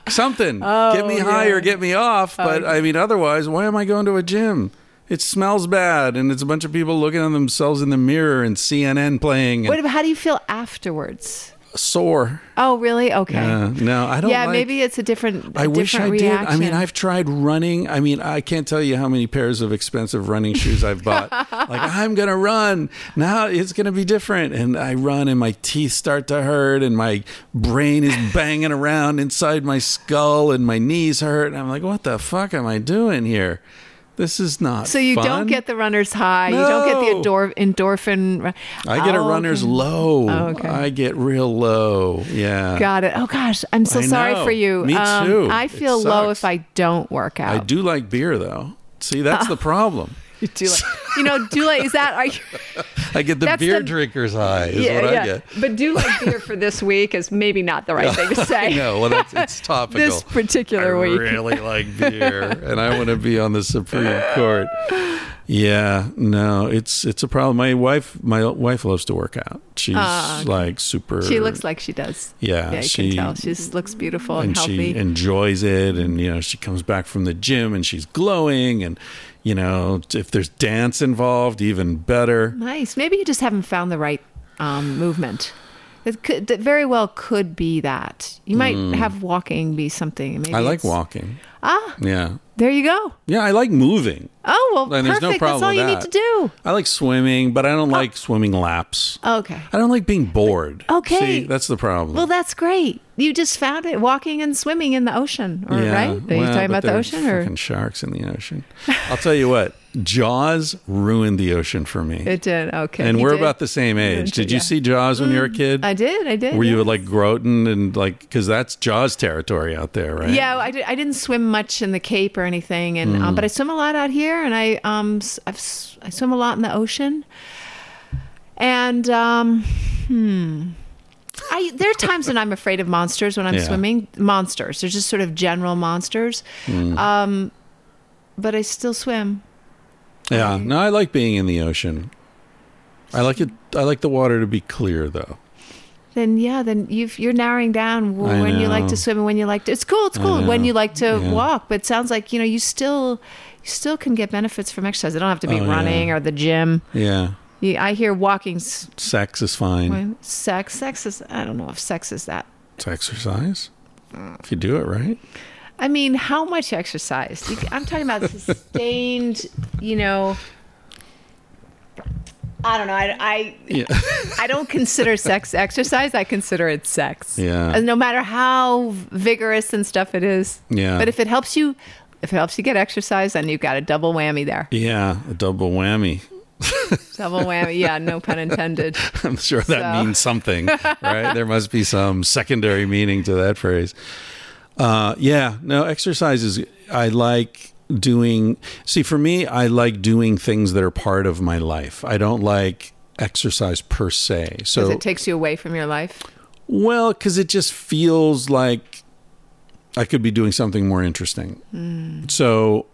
something. get me Oh, high or get me off. Oh, but I mean, otherwise, why am I going to a gym? It smells bad, and it's a bunch of people looking at themselves in the mirror and CNN playing. What And about how do you feel afterwards? Sore. Oh, really? Okay. Uh, no, I don't. yeah, like- maybe it's a different. I a wish I different did. I mean, I've tried running. I mean, I can't tell you how many pairs of expensive running shoes I've bought. like, I'm going to run. Now it's going to be different. And I run, and my teeth start to hurt, and my brain is banging around inside my skull, and my knees hurt. And I'm like, what the fuck am I doing here? This is not So you fun. don't get the runner's high. You don't get the endor- endorphin. I get a Oh, runner's okay. low. Oh, okay. I get real low. Yeah. Got it. Oh gosh, I'm so I sorry know. for you. Me Um, too. I feel low if I don't work out. I do like beer, though. See, that's the problem. Like, you know, do like is that are you? I get the beer the- drinker's high, is what I get. But do like beer for this week is maybe not the right thing to say. No, well, that's it's topical. This particular I week. I really like beer, and I want to be on the Supreme Court. Yeah, no, it's it's a problem. My wife, my wife loves to work out. She's ah, okay. like super. She looks like she does. Yeah, yeah, you she- can tell. She looks beautiful and, and healthy. she enjoys it, and you know she comes back from the gym and she's glowing, and you know if there's dance involved, even better. nice. Maybe you just haven't found the right um, movement. It could that very well could be that. You might have walking be something. Maybe Mm. I like walking. Ah, Yeah, there you go. yeah, I like moving. Oh well, And there's perfect. no That's all with you need to do. I like swimming, but I don't like swimming laps. Okay. I don't like being bored. Okay. See, that's the problem. Well, that's great. You just found it walking and swimming in the ocean, or, yeah. right? Are you well, talking about the ocean, or fucking sharks in the ocean? I'll tell you what. Jaws ruined the ocean for me. it did? Okay. and you we're did. about the same age. Did you Yeah. Mm, see Jaws when you were a kid? I did. I did. were you like Groton and like because that's Jaws territory out there, right? Yeah, I, did, I didn't swim much in the Cape or anything, and Mm. um, but I swim a lot out here, and I um I've, I swim a lot in the ocean, and um, hmm. I there are times when I'm afraid of monsters when I'm Yeah. swimming. Monsters, they're just sort of general monsters, Mm. um, but I still swim. Yeah. No, I like being in the ocean. I like it. I like the water to be clear, though. then yeah, then you've, you're narrowing down when you like to swim and when you like to. It's cool. It's cool when you like to Yeah. walk, but it sounds like you know you still you still can get benefits from exercise. It don't have to be Oh, yeah. running or the gym. Yeah. You, I hear walking's Sex is fine. sex. Sex is. I don't know if sex is that. It's exercise. If you do it right. I mean, how much exercise? You- I'm talking about sustained. You know. I don't know. I, I Yeah. I don't consider sex exercise. I consider it sex. Yeah. And no matter how vigorous and stuff it is. Yeah. But if it helps you, if it helps you get exercise, then you've got a double whammy there. yeah. A double whammy. Double whammy. Yeah. No pun intended. I'm sure that So- means something, right? there must be some secondary meaning to that phrase. Uh, yeah, no, exercise is, I like doing, see, for me, I like doing things that are part of my life. I don't like exercise per se. So, it takes you away from your life. well, because it just feels like I could be doing something more interesting. So,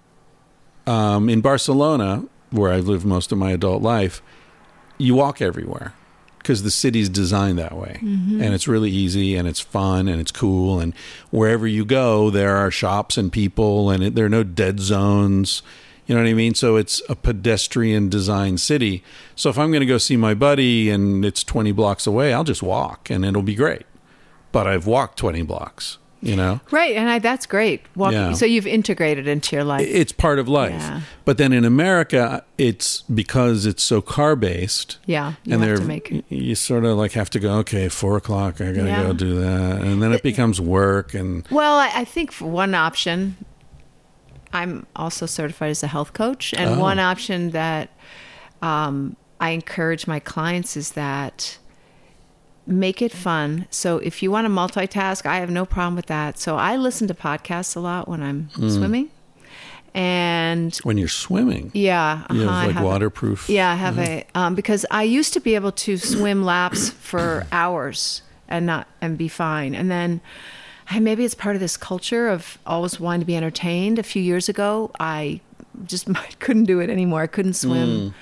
um, in Barcelona, where I've lived most of my adult life, you walk everywhere because the city's designed that way. Mm-hmm. And it's really easy and it's fun and it's cool. And wherever you go, there are shops and people, and it, there are no dead zones. You know what I mean? So it's a pedestrian designed city. So if I'm going to go see my buddy and it's 20 blocks away, I'll just walk and it'll be great. But I've walked 20 blocks, you know? Right. And I, that's great. Walking. Yeah. So you've integrated into your life. It's part of life. Yeah. But then in America, it's because it's so car based. yeah. You and have they're to make. you sort of like have to go okay four o'clock i gotta Yeah. go do that and then it becomes work and Well, I, I think one option, I'm also certified as a health coach, and Oh. one option that um, I encourage my clients is that make it fun. So if you want to multitask, I have no problem with that. So I listen to podcasts a lot when I'm Hmm. swimming, and when you're swimming yeah, you uh-huh, I have like have- waterproof yeah, I have a um, because I used to be able to swim laps for hours and not and be fine, and then I, maybe it's part of this culture of always wanting to be entertained. A few years ago, I just couldn't do it anymore. I couldn't swim.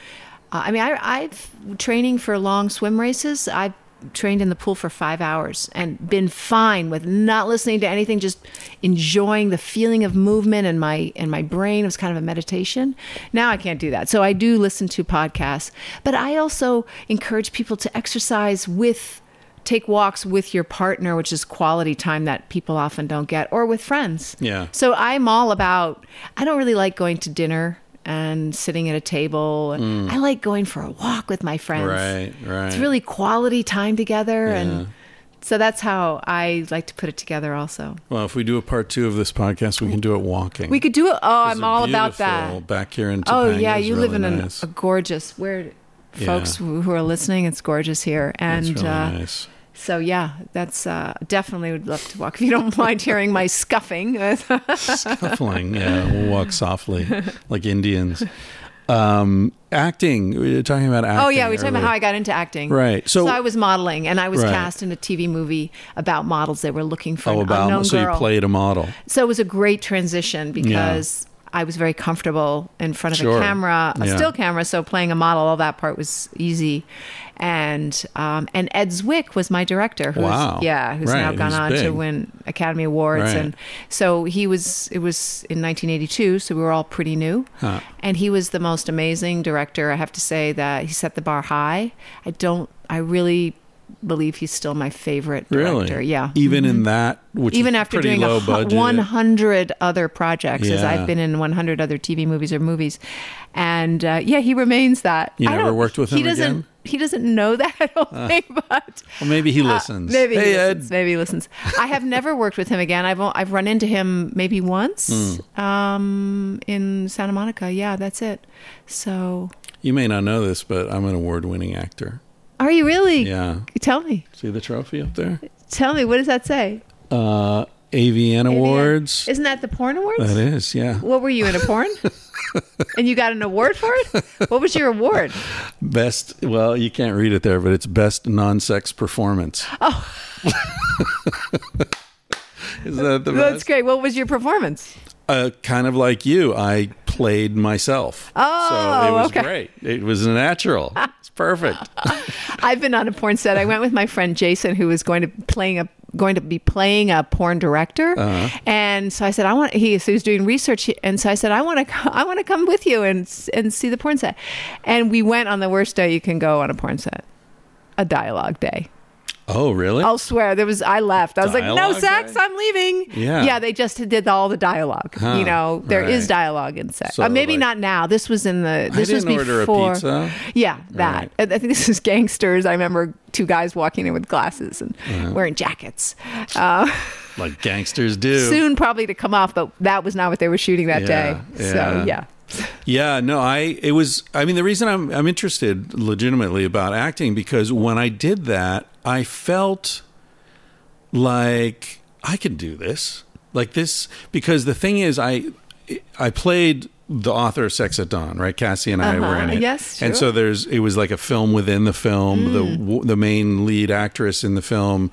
Uh, I mean, I, I've training for long swim races. I've trained in the pool for five hours and been fine with not listening to anything, just enjoying the feeling of movement and my and my brain. It was kind of a meditation. Now I can't do that, so I do listen to podcasts. But I also encourage people to exercise with. Take walks with your partner, which is quality time that people often don't get, or with friends. Yeah. So I'm all about. I don't really like going to dinner and sitting at a table. I like going for a walk with my friends. right right It's really quality time together, Yeah. and so that's how I like to put it together. Also, well if we do a part two of this podcast we can do it walking we could do it. Oh, I'm all about that. back here in Oh yeah, is you live really in nice. a gorgeous. Where, folks Yeah. who who are listening, it's gorgeous here, and really uh, nice so yeah, that's uh, definitely would love to walk. If you don't mind hearing my scuffing, scuffling yeah we'll walk softly like indians um acting we were talking about acting Oh yeah, we were talking about how I got into acting. Right. So, So- I was modeling, and I was Right. cast in a TV movie about models. They were looking for oh an about unknown so girl. you played a model So it was a great transition because I was very comfortable in front of Sure. a camera, a Yeah. still camera. So playing a model, all that part was easy. And um, and Ed Zwick was my director. Who's, Wow. Yeah, who's Right, now gone on to win Academy Awards. Right. And so he was. It was in 1982, so we were all pretty new. Huh. And he was the most amazing director. I have to say that he set the bar high. I don't. I really believe he's still my favorite director. really Yeah. even in that which Even is after doing low hu- budget 100 other projects, as I've been in 100 other TV movies or movies, and uh, yeah, he remains that. You I never worked with he him doesn't, again? He doesn't know that, I don't think, but well maybe he uh, listens maybe hey he ed listens. Maybe he listens. I have never worked with him again. I've I've run into him maybe once Hmm. um, in Santa Monica. Yeah, that's it. So, you may not know this but i'm an award-winning actor are you really? yeah Tell me. see the trophy up there Tell me. What does that say? uh avn awards Isn't that the porn awards? that is yeah What were you in a porn? and you got an award for it? What was your award? Best, well, you can't read it there, but it's best non-sex performance. Oh, is that the That's best? great. What was your performance? Uh, kind of like you, I played myself. Oh, so it was okay. great. It was natural. It's perfect. I've been on a porn set. I went with my friend Jason, who was going to playing a going to be playing a porn director, Uh-huh. and so I said, I want. He, so he was doing research, and so I said, I want to, I want to come with you and and see the porn set, and we went on the worst day you can go on a porn set, a dialogue day. Oh, really? I'll swear there was. I left. I was like, no sex. day? I'm leaving. Yeah. yeah. They just did all the dialogue. Huh, you know, there is right. dialogue in sex. So, uh, maybe like- not now. This was in the. This was didn't order a before. pizza. Yeah, that. Right. I I think this is gangsters. I remember two guys walking in with glasses and Uh-huh. wearing jackets. Uh, like gangsters do. soon, probably to come off, but that was not what they were shooting that Yeah, day. yeah. So yeah. Yeah, no, I it was I mean the reason I'm I'm interested legitimately about acting because when I did that, I felt like I could do this. Like this because the thing is I I played the author of Sex at Dawn, right? Cassie and I Uh-huh. were in it. Yes, And so there's it was like a film within the film. The Mm. w- the main lead actress in the film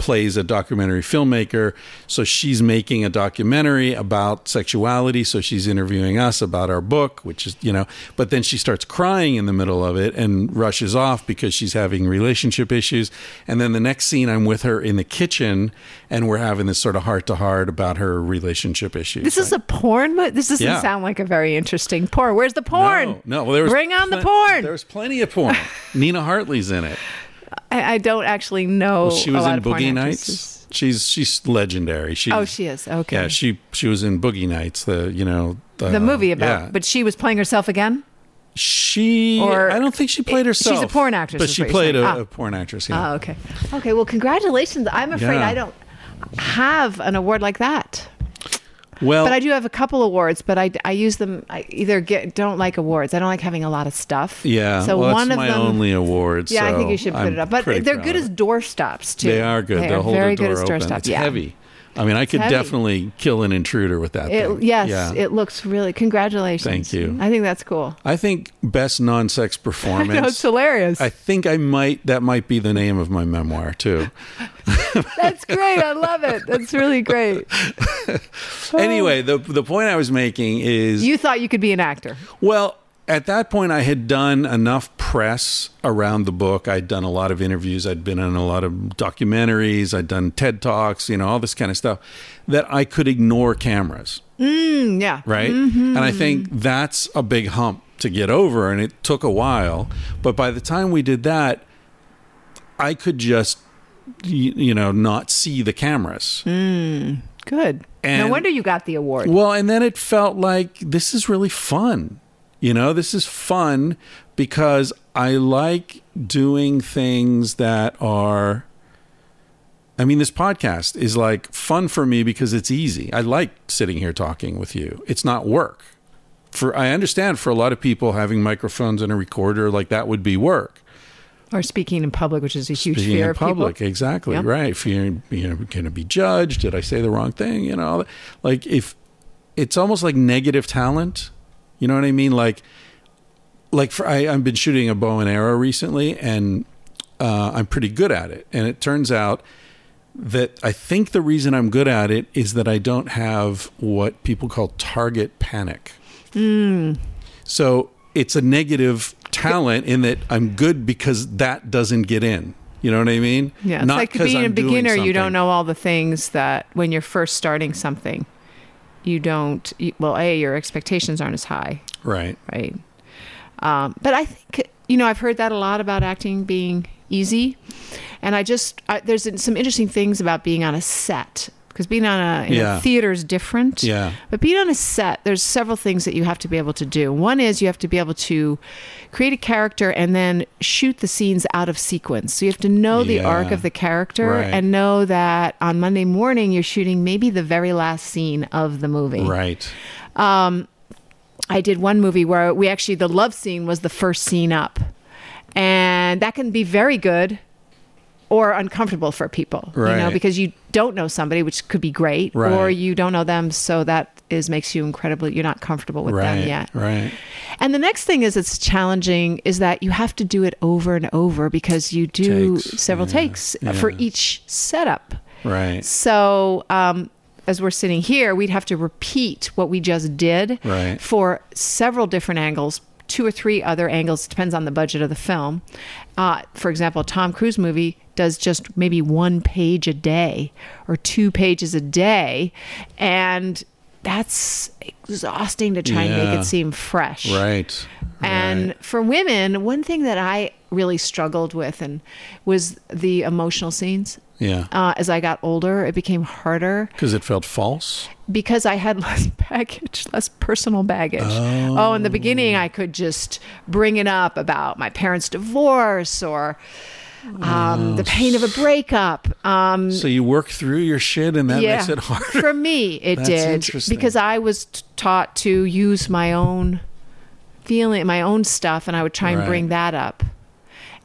plays a documentary filmmaker. So she's making a documentary about sexuality. So she's interviewing us about our book, which is, you know, but then she starts crying in the middle of it and rushes off because she's having relationship issues. And then the next scene, I'm with her in the kitchen and we're having this sort of heart to heart about her relationship issues. This is a porn. mo- This doesn't Yeah. sound like a very interesting porn. Where's the porn? No, no. Well, there was Bring on the porn. There was plenty of porn. Nina Hartley's in it. I, I don't actually know. Well, she was in Boogie actresses. Nights. She's she's legendary. She's, Oh, she is. Okay. Yeah, she she was in Boogie Nights. The you know the movie about, yeah. but she was playing herself again. she. or- I don't think she played herself. She's a porn actress, but she played a, a porn actress. Yeah. Oh, okay. Okay. Well, congratulations. I'm afraid Yeah. I don't have an award like that, well, but I do have a couple awards. But I, I use them. I either get don't like awards. I don't like having a lot of stuff. yeah. So well, one of my them. only awards. yeah, I think you should put I'm it up. But they're good as doorstops too. They are good. They They'll are hold very the door good as doorstops. It's yeah. heavy. I mean, I could heavy. definitely kill an intruder with that It, thing. yes, Yeah. it looks really. Congratulations. Thank you. I think that's cool. I think best non-sex I performance. know it's hilarious. I think I might. That might be the name of my memoir too. That's great. I love it. That's really great. Anyway, the the point I was making is You thought you could be an actor. Well, at that point, I had done enough press around the book. I'd done a lot of interviews. I'd been on a lot of documentaries. I'd done TED Talks, you know, all this kind of stuff that I could ignore cameras, Mm, yeah. right? And I think that's a big hump to get over. And it took a while. But by the time we did that, I could just, you know, not see the cameras. Good. no wonder you got the award. Well, and then it felt like this is really fun. You know, this is fun because I like doing things that are. I mean, this podcast is like fun for me because it's easy. I like sitting here talking with you. It's not work. For I understand for a lot of people having microphones and a recorder like that would be work. or speaking in public, which is a huge Speaking fear in of public, people. exactly Yep. right. You're you know going to be judged, did I say the wrong thing? You know, like if it's almost like negative talent. You know what I mean? Like, like for I, I've been shooting a bow and arrow recently, and uh, I'm pretty good at it. And it turns out that I think the reason I'm good at it is that I don't have what people call target panic. So it's a negative talent in that I'm good because that doesn't get in. You know what I mean? Yeah, it's Not like being a I'm doing beginner. You don't know all the things that when you're first starting something, you don't. Well, a your expectations aren't as high, Right. right? Um, but I think you know I've heard that a lot about acting being easy, and I just I, there's some interesting things about being on a set because being on a, Yeah. a theater is different. Yeah. But being on a set, there's several things that you have to be able to do. One is you have to be able to create a character and then shoot the scenes out of sequence. So you have to know the arc of the character Right. and know that on Monday morning you're shooting maybe the very last scene of the movie. Right. I did one movie where we actually the love scene was the first scene up. And that can be very good or uncomfortable for people, you know, because you don't know somebody, which could be great, or you don't know them, so that is makes you incredibly you're not comfortable with Right. them yet. Right. And the next thing is it's challenging is that you have to do it over and over because you do Takes, several yeah, takes for each setup. Right. So um, as we're sitting here, we'd have to repeat what we just did Right. for several different angles, two or three other angles. Depends on the budget of the film. Uh, for example, a Tom Cruise movie does just maybe one page a day or two pages a day, and that's exhausting to try and make it seem fresh. Right. And right. for women, one thing that I really struggled with and was the emotional scenes. Yeah, Uh, as I got older, it became harder because it felt false. because I had less baggage, less personal baggage. Oh. in the beginning, I could just bring it up about my parents' divorce or um, the pain of a breakup. Um, So you work through your shit, and that makes it harder. For me, it That's did interesting. because I was t- taught to use my own feeling, my own stuff, and I would try and Right. bring that up.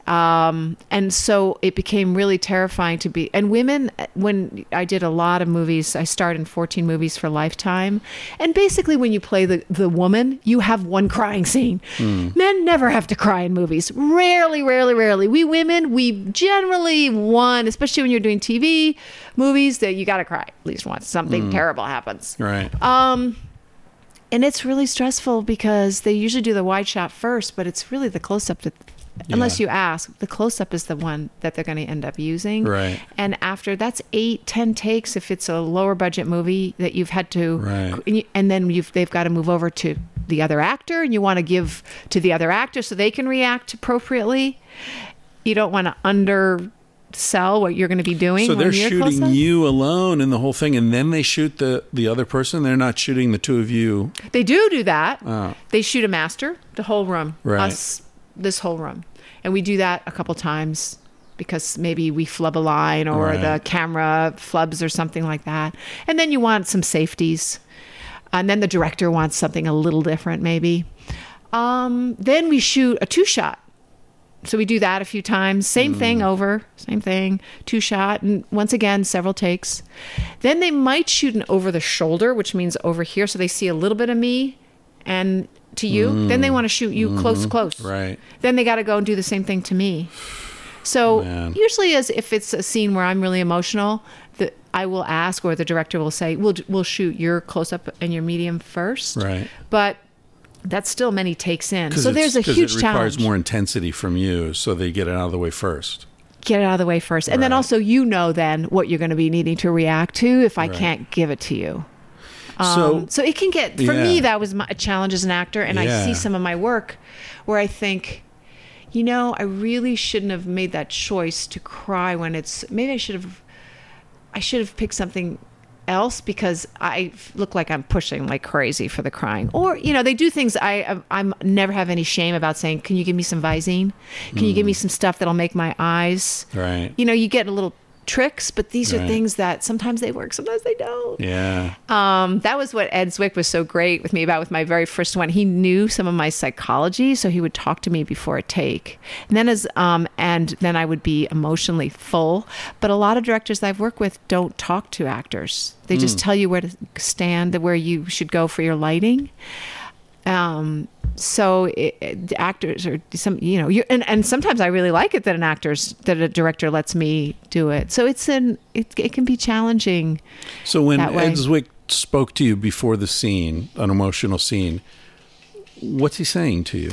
Um, and so it became really terrifying to be. And women, when I did a lot of movies, I starred in 14 movies for Lifetime. And basically, when you play the, the woman, you have one crying scene. Hmm. Men never have to cry in movies. Rarely, rarely, rarely. We women, we generally one, especially when you're doing TV movies, that you got to cry at least once. Something terrible happens. Right. Um, and it's really stressful because they usually do the wide shot first, but it's really the close up that, unless Yeah. you ask, the close up is the one that they're going to end up using. Right. And after that's eight, ten takes if it's a lower budget movie that you've had to, Right. and, you, and then you've they've got to move over to the other actor, and you want to give to the other actor so they can react appropriately. You don't want to undersell what you're going to be doing. So they're shooting you alone in the whole thing, and then they shoot the the other person. They're not shooting the two of you. They do do that. Oh. They shoot a master, the whole room, Right. us, this whole room, and we do that a couple times because maybe we flub a line or Right. the camera flubs or something like that. And then you want some safeties, and then the director wants something a little different, maybe. Um, then we shoot a two shot. So we do that a few times. Same thing over, same thing, two shot, and once again, several takes. Then they might shoot an over the shoulder, which means over here, so they see a little bit of me and to you. Then they mm. want to shoot you close, mm-hmm. close. Right. Then they got to go and do the same thing to me. So Man. usually, as if it's a scene where I'm really emotional, the I will ask, or the director will say, "We'll we'll shoot your close up and your medium first. Right. But that's still many takes in. So there's a huge it requires challenge. more intensity from you, so they get it out of the way first. Get it out of the way first, and then also you know then what you're going to be needing to react to if I Right. can't give it to you. So Um, so it can get for me that was my, a challenge as an actor and i see some of my work where i think you know i really shouldn't have made that choice to cry when it's maybe i should have i should have picked something else because i look like i'm pushing like crazy for the crying. Or you know they do things i i'm never have any shame about saying can you give me some visine? Can you give me some stuff that'll make my eyes? Hmm. Right. you know you get a little tricks but these are things that sometimes they work sometimes they don't Yeah. um, that was what Ed Zwick was so great with me about with my very first one. He knew some of my psychology, so he would talk to me before a take, and then as um, and then I would be emotionally full. But a lot of directors I've worked with don't talk to actors; they just tell you where to stand, where you should go for your lighting. Um, so it, it- the actors are some, you know, you and, and sometimes I really like it that an actor's that a director lets me do it. So it's an it, it can be challenging. So when. Ed Zwick spoke to you before the scene, an emotional scene, what's he saying to you?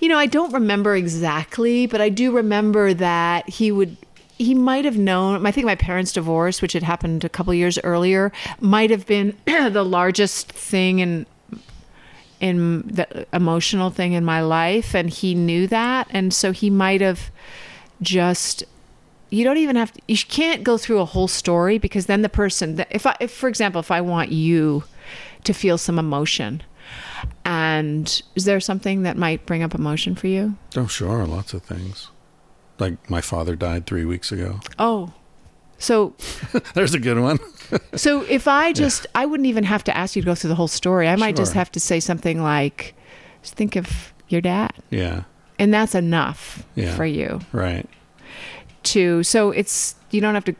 You know, I don't remember exactly, but I do remember that he would. He might have known. I think my parents' divorce, which had happened a couple years earlier, might have been the largest thing in in the emotional thing in my life, and he knew that, and so he might have just. You don't even have to. You can't go through a whole story because then the person. If I, if for example, if I want you to feel some emotion, and is there something that might bring up emotion for you? Oh, sure, lots of things. Like my father died three weeks ago. Oh, so There's a good one. So if I just I wouldn't even have to ask you to go through the whole story. I might just have to say something like, just think of your dad, yeah. and that's enough Yeah. for you Right. to. So it's you don't have to.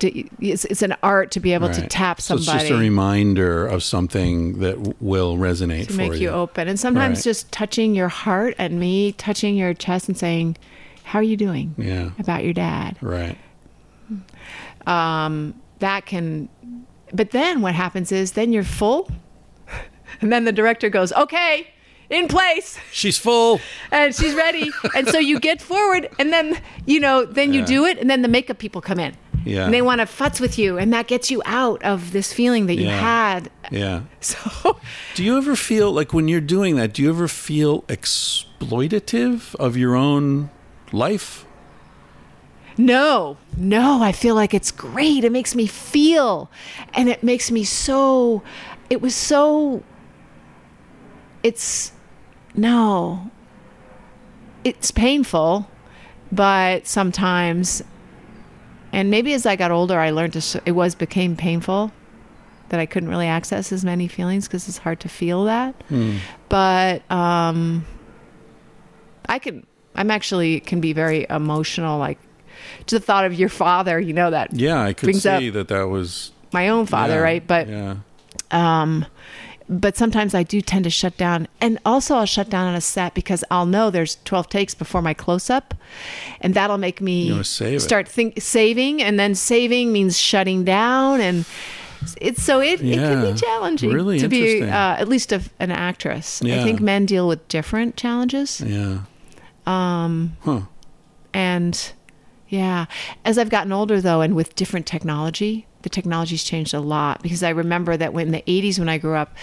to it's it's an art to be able to right. tap So somebody. it's just a reminder of something that w- will resonate to for make you you. open. And sometimes Right. just touching your heart and me touching your chest and saying, "How are you doing Yeah. about your dad?" Right. Um, that can but then what happens is then you're full, and then the director goes, "Okay, in place," She's full. and she's ready, and so you get forward, and then you know, then you Yeah. do it, and then the makeup people come in, Yeah. and they want to futz with you, and that gets you out of this feeling that you Yeah. had. Yeah. So, Do you ever feel like when you're doing that, do you ever feel exploitative of your own life? No, no, I feel like it's great. It makes me feel, and it makes me so. It was so. It's. No. It's painful, but sometimes. And maybe as I got older, I learned to. It was became painful that I couldn't really access as many feelings because it's hard to feel that. But um, I can. I'm actually can be very emotional, like to the thought of your father. You know that Yeah, I could see that that was my own father, yeah, right? But yeah, um, but sometimes I do tend to shut down, and also I'll shut down on a set because I'll know there's 12 takes before my close up, and that'll make me start think saving, and then saving means shutting down, and it's so it, it can be challenging Really to be uh, at least a, an actress. I think men deal with different challenges. yeah. Um, Huh. and yeah, as I've gotten older though, and with different technology, the technology's changed a lot because I remember that when in the 80s when I grew up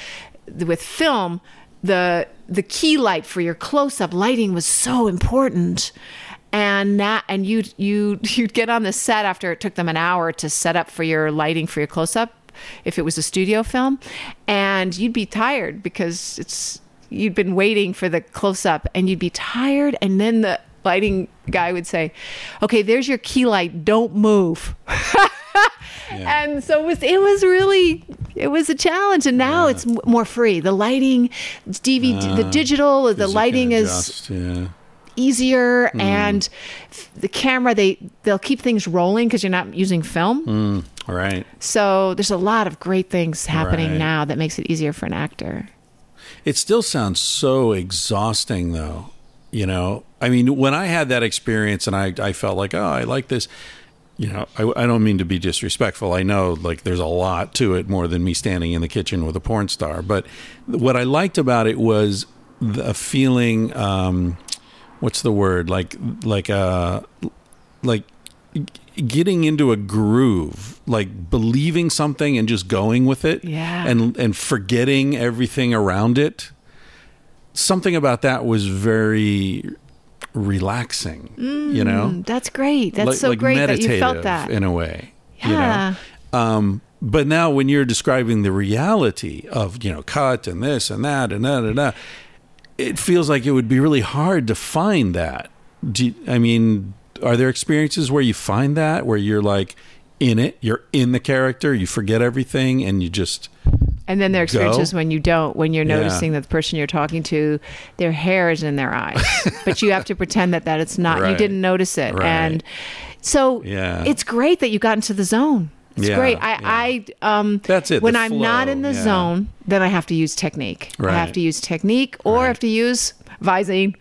with film, the the key light for your close up lighting was so important. And that, and you'd you you'd get on the set after it took them an hour to set up for your lighting for your close up, if it was a studio film, and you'd be tired because it's you'd been waiting for the close up and you'd be tired and then the lighting guy would say okay there's your key light don't move and so it was it was really it was a challenge and now it's m- more free the lighting it's dvd the digital the lighting is yeah. easier Mm. and f- the camera they they'll keep things rolling because you're not using film Mm. All right. so there's a lot of great things happening Right. now that makes it easier for an actor It still sounds so exhausting, though. You know, I mean, when I had that experience and I, I felt like, oh, I like this. You know, I, I don't mean to be disrespectful. I know, like, there's a lot to it more than me standing in the kitchen with a porn star. But what I liked about it was the feeling. Um, what's the word? Like, like, uh, like getting into a groove, like believing something and just going with it, Yeah. and and forgetting everything around it. Something about that was very relaxing, you know. Mm, that's great that's Like- so like great that you felt that in a way. you know? Yeah. Um, but now, when you're describing the reality of you know cut and this and that and that and that, it feels like it would be really hard to find that. Do you- I mean, are there experiences where you find that where you're like in it, you're in the character, you forget everything, and you just And then their are Go. experiences when you don't, when you're Yeah. noticing that the person you're talking to, their hair is in their eyes, but you have to pretend that that it's not. You didn't notice it, Right. and so Yeah. it's great that you got into the zone. It's Yeah, great. I, I, um, That's it, When I'm not in the yeah. zone, then I have to use technique. I have to use technique, or I have to use Visine.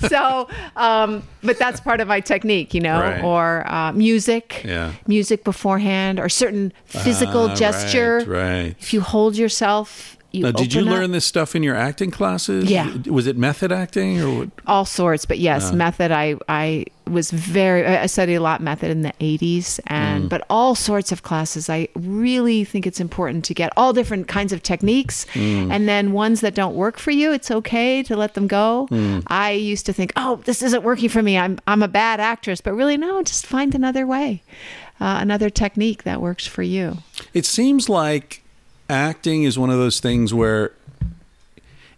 so, um, but that's part of my technique, you know, Right. or uh, music, Yeah. music beforehand, or certain physical Ah, gesture. right, right. If you hold yourself, you Now, did you up. learn this stuff in your acting classes? Yeah. Was it method acting or what? all sorts but yes Uh. method i i was very i studied a lot method in the 80s and Mm. but all sorts of classes i really think it's important to get all different kinds of techniques Mm. and then ones that don't work for you it's okay to let them go Mm. i used to think oh this isn't working for me i'm i'm a bad actress but really no just find another way uh, another technique that works for you It seems like acting is one of those things where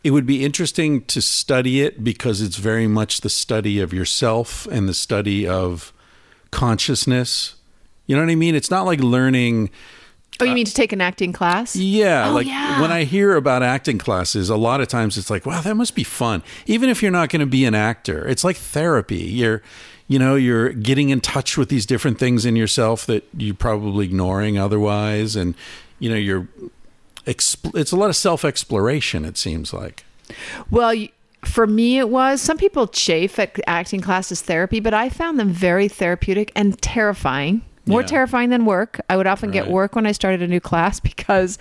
it would be interesting to study it because it's very much the study of yourself and the study of consciousness. You know what I mean? It's not like learning. oh you uh, mean to take an acting class Yeah, Oh, like yeah. when I hear about acting classes, a lot of times it's like, wow, that must be fun. Even if you're not going to be an actor, it's like therapy. You're, you know, you're getting in touch with these different things in yourself that you're probably ignoring otherwise, and you know, you're. Exp- it's a lot of self exploration. It seems like. Well, for me, it was. Some people chafe at acting classes therapy, but I found them very therapeutic and terrifying. more Yeah. terrifying than work. I would often get work when I started a new class because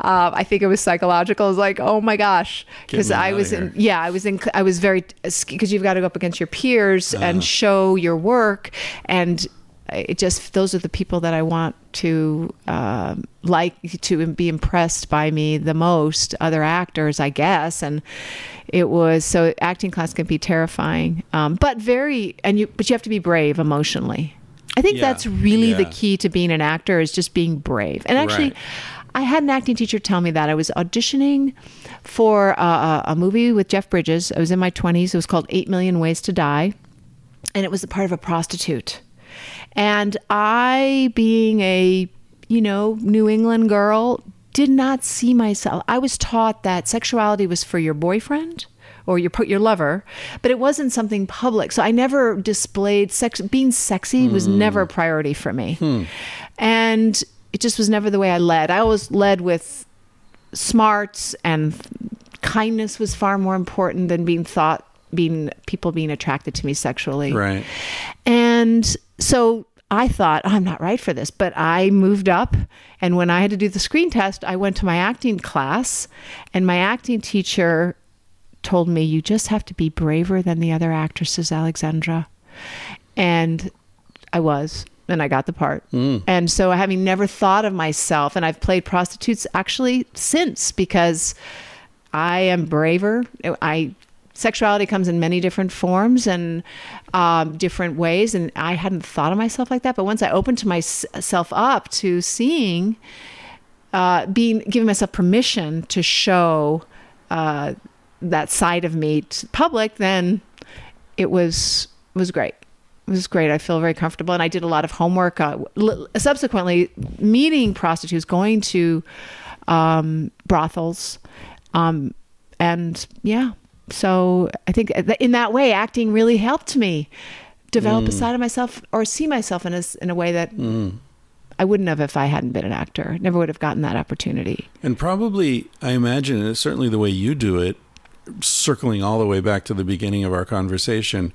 uh, I think it was psychological. It was like, oh my gosh, because I was in, yeah, I was in, I was very, because you've got to go up against your peers Uh-huh. and show your work. And it just, those are the people that I want to um, like to be impressed by me the most, other actors, I guess. And it was, so acting class can be terrifying, um, but very, and you, but you have to be brave emotionally. I think Yeah. that's really the key to being an actor is just being brave. And actually, Right. I had an acting teacher tell me that I was auditioning for uh, a, a movie with Jeff Bridges. I was in my 20s. It was called 8 Million Ways to Die. And it was a part of a prostitute. And I, being a, you know, New England girl, did not see myself. I was taught that sexuality was for your boyfriend or your your lover, but it wasn't something public. So I never displayed sex. Being sexy was hmm. never a priority for me, hmm. and it just was never the way I led. I always led with smarts and kindness was far more important than being thought being people being attracted to me sexually. Right. And so I thought, "Oh, I'm not right for this. But I moved up. And when I had to do the screen test, I went to my acting class. And my acting teacher told me, You just have to be braver than the other actresses, Alexandra. And I was. And I got the part. Mm. And so, having never thought of myself, and I've played prostitutes actually since because I am braver. I sexuality comes in many different forms and um, different ways, and I hadn't thought of myself like that. But once I opened to myself up to seeing, uh, being giving myself permission to show uh, that side of me to public, then it was was great. It was great. I feel very comfortable, and I did a lot of homework. Uh, l- subsequently, meeting prostitutes, going to um, brothels, um, and yeah. So I think that in that way, acting really helped me develop a side of myself or see myself in a in a way that I wouldn't have if I hadn't been an actor. Never would have gotten that opportunity. And probably, I imagine, and it's certainly the way you do it, circling all the way back to the beginning of our conversation,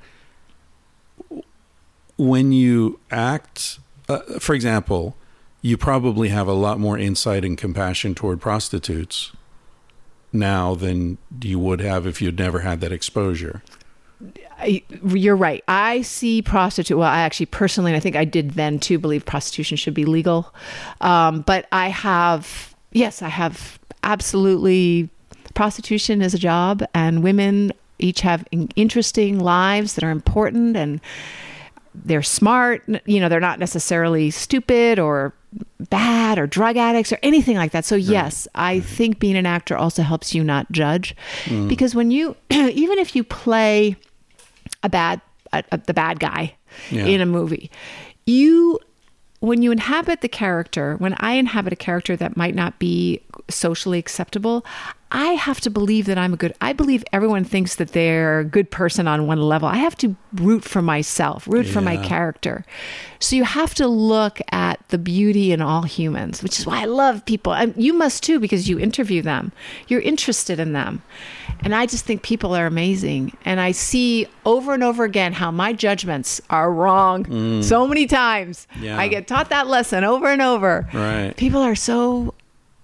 when you act, uh, for example, you probably have a lot more insight and compassion toward prostitutes now than you would have if you'd never had that exposure. I, you're right. I see prostitute. Well, I actually personally, and I think I did then too, believe prostitution should be legal. Um, but I have, yes, I have absolutely. Prostitution is a job, and women each have interesting lives that are important, and they're smart. You know, they're not necessarily stupid or bad or drug addicts or anything like that. So yes, I mm-hmm. think being an actor also helps you not judge, mm. because when you, even if you play a bad a, a- the bad guy Yeah. in a movie you when you inhabit the character when i inhabit a character that might not be socially acceptable i have to believe that i'm a good i believe everyone thinks that they're a good person on one level i have to root for myself root for my character so you have to look at the beauty in all humans which is why i love people and you must too because you interview them you're interested in them and I just think people are amazing. And I see over and over again how my judgments are wrong mm. so many times. Yeah. I get taught that lesson over and over. Right. People are so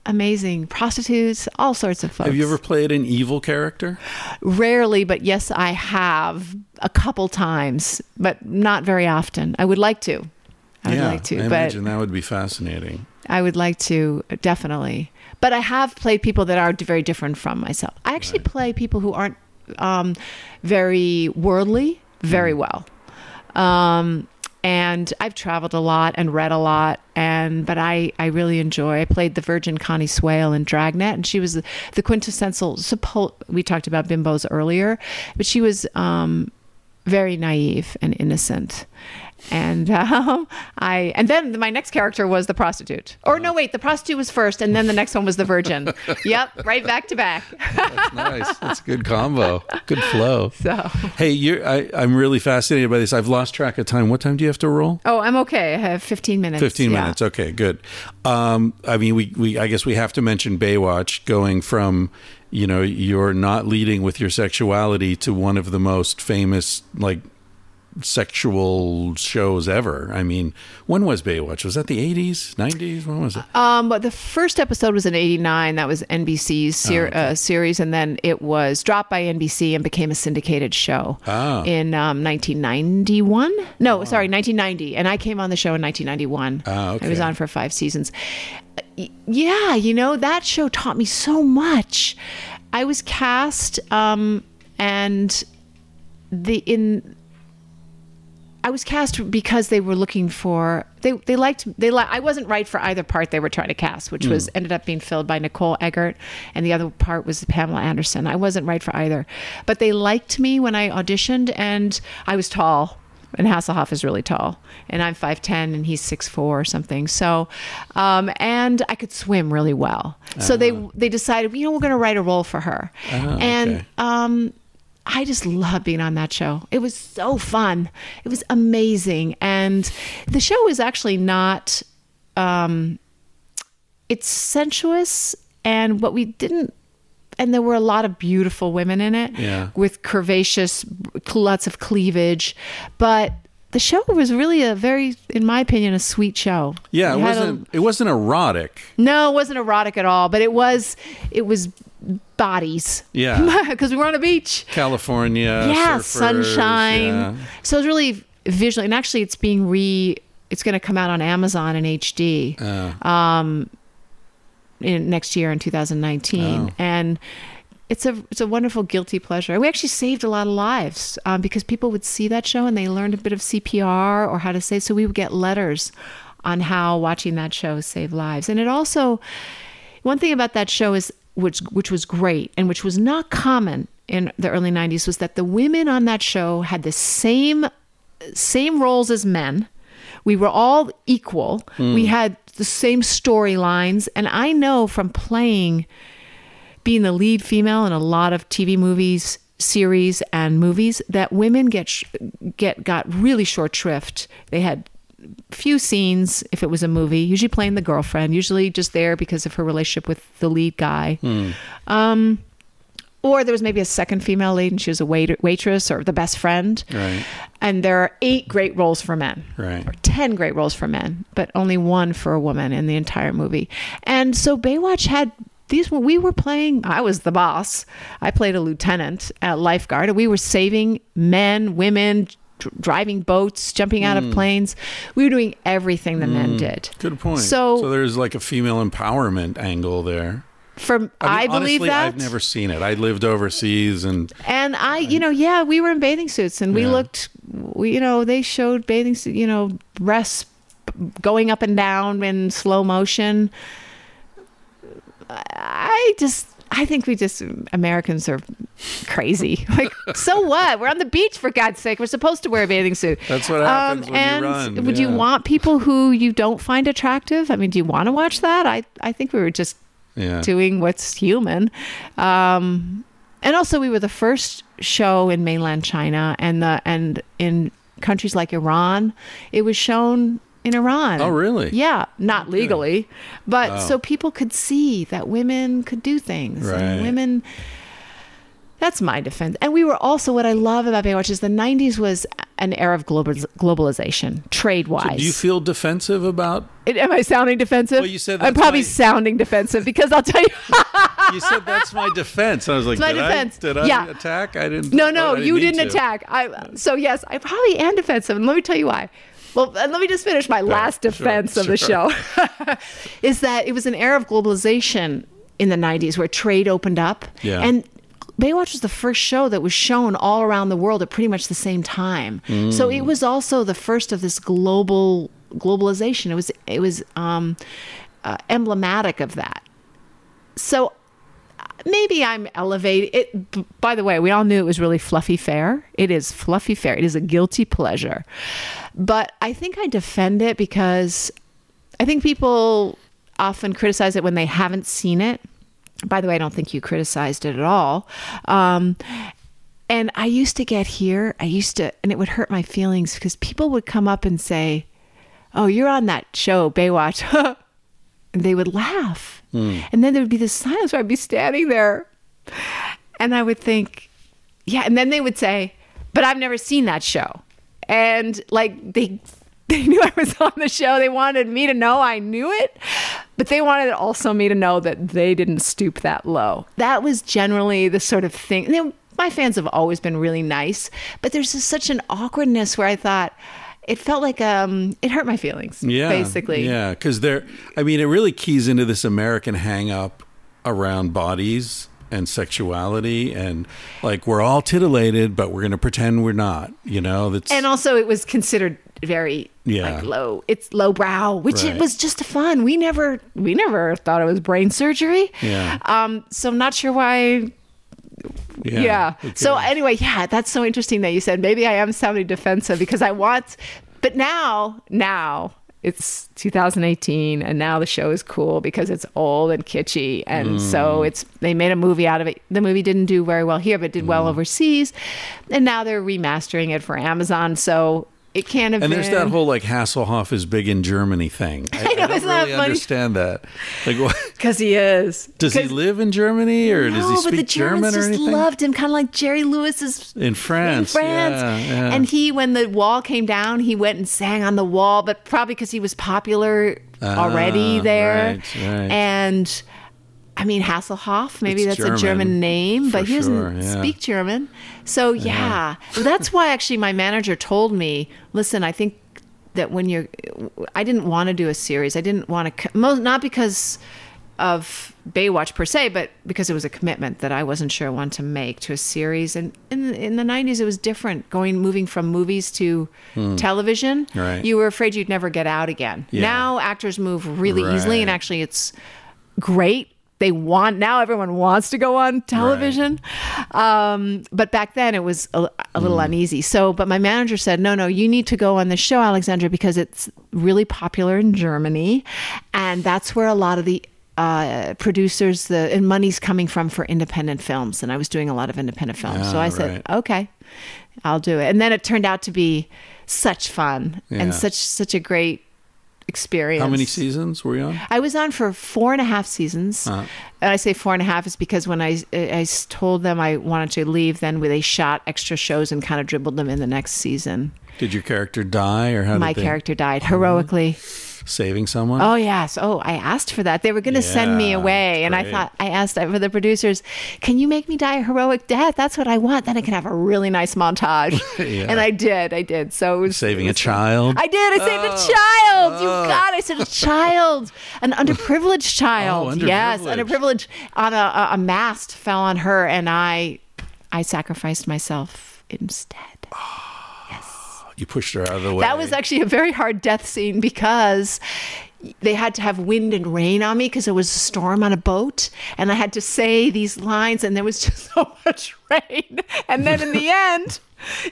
amazing. Prostitutes, all sorts of folks. Have you ever played an evil character? Rarely, but yes, I have a couple times, but not very often. I would like to. I would like to, I imagine that would be fascinating. I would like to definitely. But I have played people that are very different from myself. I actually play people who aren't um, very worldly very well. Um, and I've traveled a lot and read a lot, and but I, I really enjoy. I played the Virgin Connie Swail in Dragnet, and she was the, quintessential. We talked about bimbos earlier, but she was um, very naive and innocent. And um, I and then my next character was the prostitute. Or no, wait, the prostitute was first, and then the next one was the virgin. yep, right back to back. That's nice. That's a good combo. Good flow. So, Hey, you're, I, I'm really fascinated by this. I've lost track of time. What time do you have to roll? oh, I'm okay. I have 15 minutes. 15 Yeah. minutes. Okay, good. Um, I mean, we, we, I guess we have to mention Baywatch going from, you know, you're not leading with your sexuality to one of the most famous, like, sexual shows ever. I mean, when was Baywatch? Was that the 80s, 90s? When was it? Um, but the first episode was in '89. That was NBC's ser- uh, series, and then it was dropped by NBC and became a syndicated show Ah. in um, 1991. No, sorry, 1990. And I came on the show in 1991. Ah, I was on for five seasons. Yeah, you know that show taught me so much. I was cast, um, and the in I was cast because they were looking for they they liked they li- I wasn't right for either part they were trying to cast, which was ended up being filled by Nicole Eggert, and the other part was Pamela Anderson. I wasn't right for either, but they liked me when I auditioned, and I was tall. And Hasselhoff is really tall, and I'm five ten, and he's six four or something. So, um, and I could swim really well. So they they decided, you know, we're going to write a role for her, and okay. um, I just love being on that show. It was so fun. It was amazing. And the show is actually not um it's sensuous and what we didn't and there were a lot of beautiful women in it Yeah. with curvaceous lots of cleavage but the show was really a very in my opinion a sweet show Yeah, it wasn't. it wasn't erotic. no, it wasn't erotic at all, but it was it was bodies. Yeah. because we were on a beach. California. yeah, surfers, sunshine. yeah. So it's really visually, and actually, it's being re. It's going to come out on Amazon in HD Uh, in next year in 2019, Oh. and it's a it's a wonderful guilty pleasure. We actually saved a lot of lives um, because people would see that show and they learned a bit of CPR or how to say. So we would get letters on how watching that show saved lives, and it also one thing about that show is which which was great and which was not common in the early 90s was that the women on that show had the same same roles as men. We were all equal. Hmm. We had the same storylines and I know from playing being the lead female in a lot of TV movies, series and movies that women get sh- get got really short shrift. They had few scenes if it was a movie, usually playing the girlfriend, usually just there because of her relationship with the lead guy. Um, or there was maybe a second female lead and she was a wait- waitress or the best friend. Right. And there are eight great roles for men. Right. Or 10 great roles for men, but only one for a woman in the entire movie. And so Baywatch had these were we were playing I was the boss. I played a lieutenant at lifeguard and we were saving men, women, driving boats, jumping out Hmm. of planes. We were doing everything the men did. Good point. So- so there's like a female empowerment angle there. From I, mean, believe honestly, that I've never seen it. I lived overseas, and And I, you know, yeah, we were in bathing suits and we Yeah. looked, we, you know, they showed bathing suit, you know, breasts going up and down in slow motion. I just, I think we just, Americans are crazy. Like, so what? We're on the beach for God's sake. We're supposed to wear a bathing suit. Um, That's what happens when you run, Would you want people who you don't find attractive? I mean, do you want to watch that? I, I think we were just yeah, doing what's human. Um, and also, we were the first show in mainland China, and the and in countries like Iran, it was shown in Iran. Oh, really? Yeah, not legally, but Oh. so people could see that women could do things, Right. and women. That's my defense. And we were also what I love about Baywatch is the '90s was an era of global, globalization, trade wise. Do you feel defensive about? Am I sounding defensive? Well, you said I'm probably my- sounding defensive because I'll tell you. You said that's my defense. I was like, my did defense. I did I Yeah. attack? I didn't. No, no, you didn't to. attack. I so yes, I probably am defensive, and let me tell you why. Well, and let me just finish my last sure, defense of the show. is that it was an era of globalization in the '90s where trade opened up, Yeah. and Baywatch was the first show that was shown all around the world at pretty much the same time. So Mm. it was also the first of this global globalization. It was it was um, uh, emblematic of that. So maybe I'm elevated. It, by the way, we all knew it was really fluffy fare. It is fluffy fare. It is a guilty pleasure. But I think I defend it because I think people often criticize it when they haven't seen it. By the way, I don't think you criticized it at all. Um, and I used to get here, I used to, and it would hurt my feelings because people would come up and say, Oh, you're on that show, Baywatch. and they would laugh. And then there would be this silence where I'd be standing there and I would think, yeah. And then they would say, but I've never seen that show. And like they they knew I was on the show. They wanted me to know I knew it, but they wanted also me to know that they didn't stoop that low. That was generally the sort of thing. You know, my fans have always been really nice, but there's just such an awkwardness where I thought it felt like um it hurt my feelings. Yeah, basically. Yeah, because they're. I mean, it really keys into this American hang up around bodies and sexuality, and like we're all titillated, but we're going to pretend we're not. You know, that's And also, it was considered very Yeah. like low. It's lowbrow, which Right. it was just fun. We never we never thought it was brain surgery. Yeah. Um. So I'm not sure why yeah. who So anyway, yeah, that's so interesting that you said maybe I am sounding defensive because I want, but now, now it's 2018 and now the show is cool because it's old and kitschy and so Mm. it's they made a movie out of it. The movie didn't do very well here, but did Mm. well overseas, and now they're remastering it for Amazon. So it can't have been. And been. there's that whole like Hasselhoff is big in Germany thing. I, know, I don't isn't that really understand that. Like, because he is. does he live in Germany or does he No, speak German Germans or just anything? loved him, kind of like Jerry Lewis is in France, in France. yeah, yeah. And he, when the wall came down, he went and sang on the wall, but probably because he was popular already Ah, there. right, right. And I mean, Hasselhoff, maybe It's that's a German German, name, but he doesn't sure, yeah. speak German. So, yeah. that's why actually my manager told me listen, I think that when you're, I didn't want to do a series. I didn't want to, not because of Baywatch per se, but because it was a commitment that I wasn't sure I wanted to make to a series. And in in the '90s, it was different, going moving from movies to television. Hmm. Right. You were afraid you'd never get out again. Yeah. Now actors move really easily, and actually, it's great. They want now. Everyone wants to go on television, um, but back then it was a, a little Mm. uneasy. So, but my manager said, "No, no, you need to go on the show, Alexandra, because it's really popular in Germany, and that's where a lot of the uh, producers, the and money's coming from for independent films." And I was doing a lot of independent films, so Ah, I said, right. "Okay, I'll do it." And then it turned out to be such fun Yeah. and such such a great experience. How many seasons were you on? I was on for four and a half seasons. Uh-huh. And I say four and a half is because when I, I told them I wanted to leave, then they shot extra shows and kind of dribbled them in the next season. Did your character die, or how My they, character died heroically. Saving someone? Oh yes. Oh, I asked for that. They were going to send me away, and I thought I asked uh, for the producers, "Can you make me die a heroic death? That's what I want. Then I can have a really nice montage." Yeah. And I did. I did. So it was saving it a child. I did. I saved a oh. child. You oh. got. it. I said a child, an underprivileged oh, child. Oh, Yes, underprivileged. underprivileged. On a, a, a mast fell on her, and I, I sacrificed myself instead. Ah. You pushed her out of the way. That was actually a very hard death scene because they had to have wind and rain on me because there was a storm on a boat and I had to say these lines and there was just so much rain. And then in the end,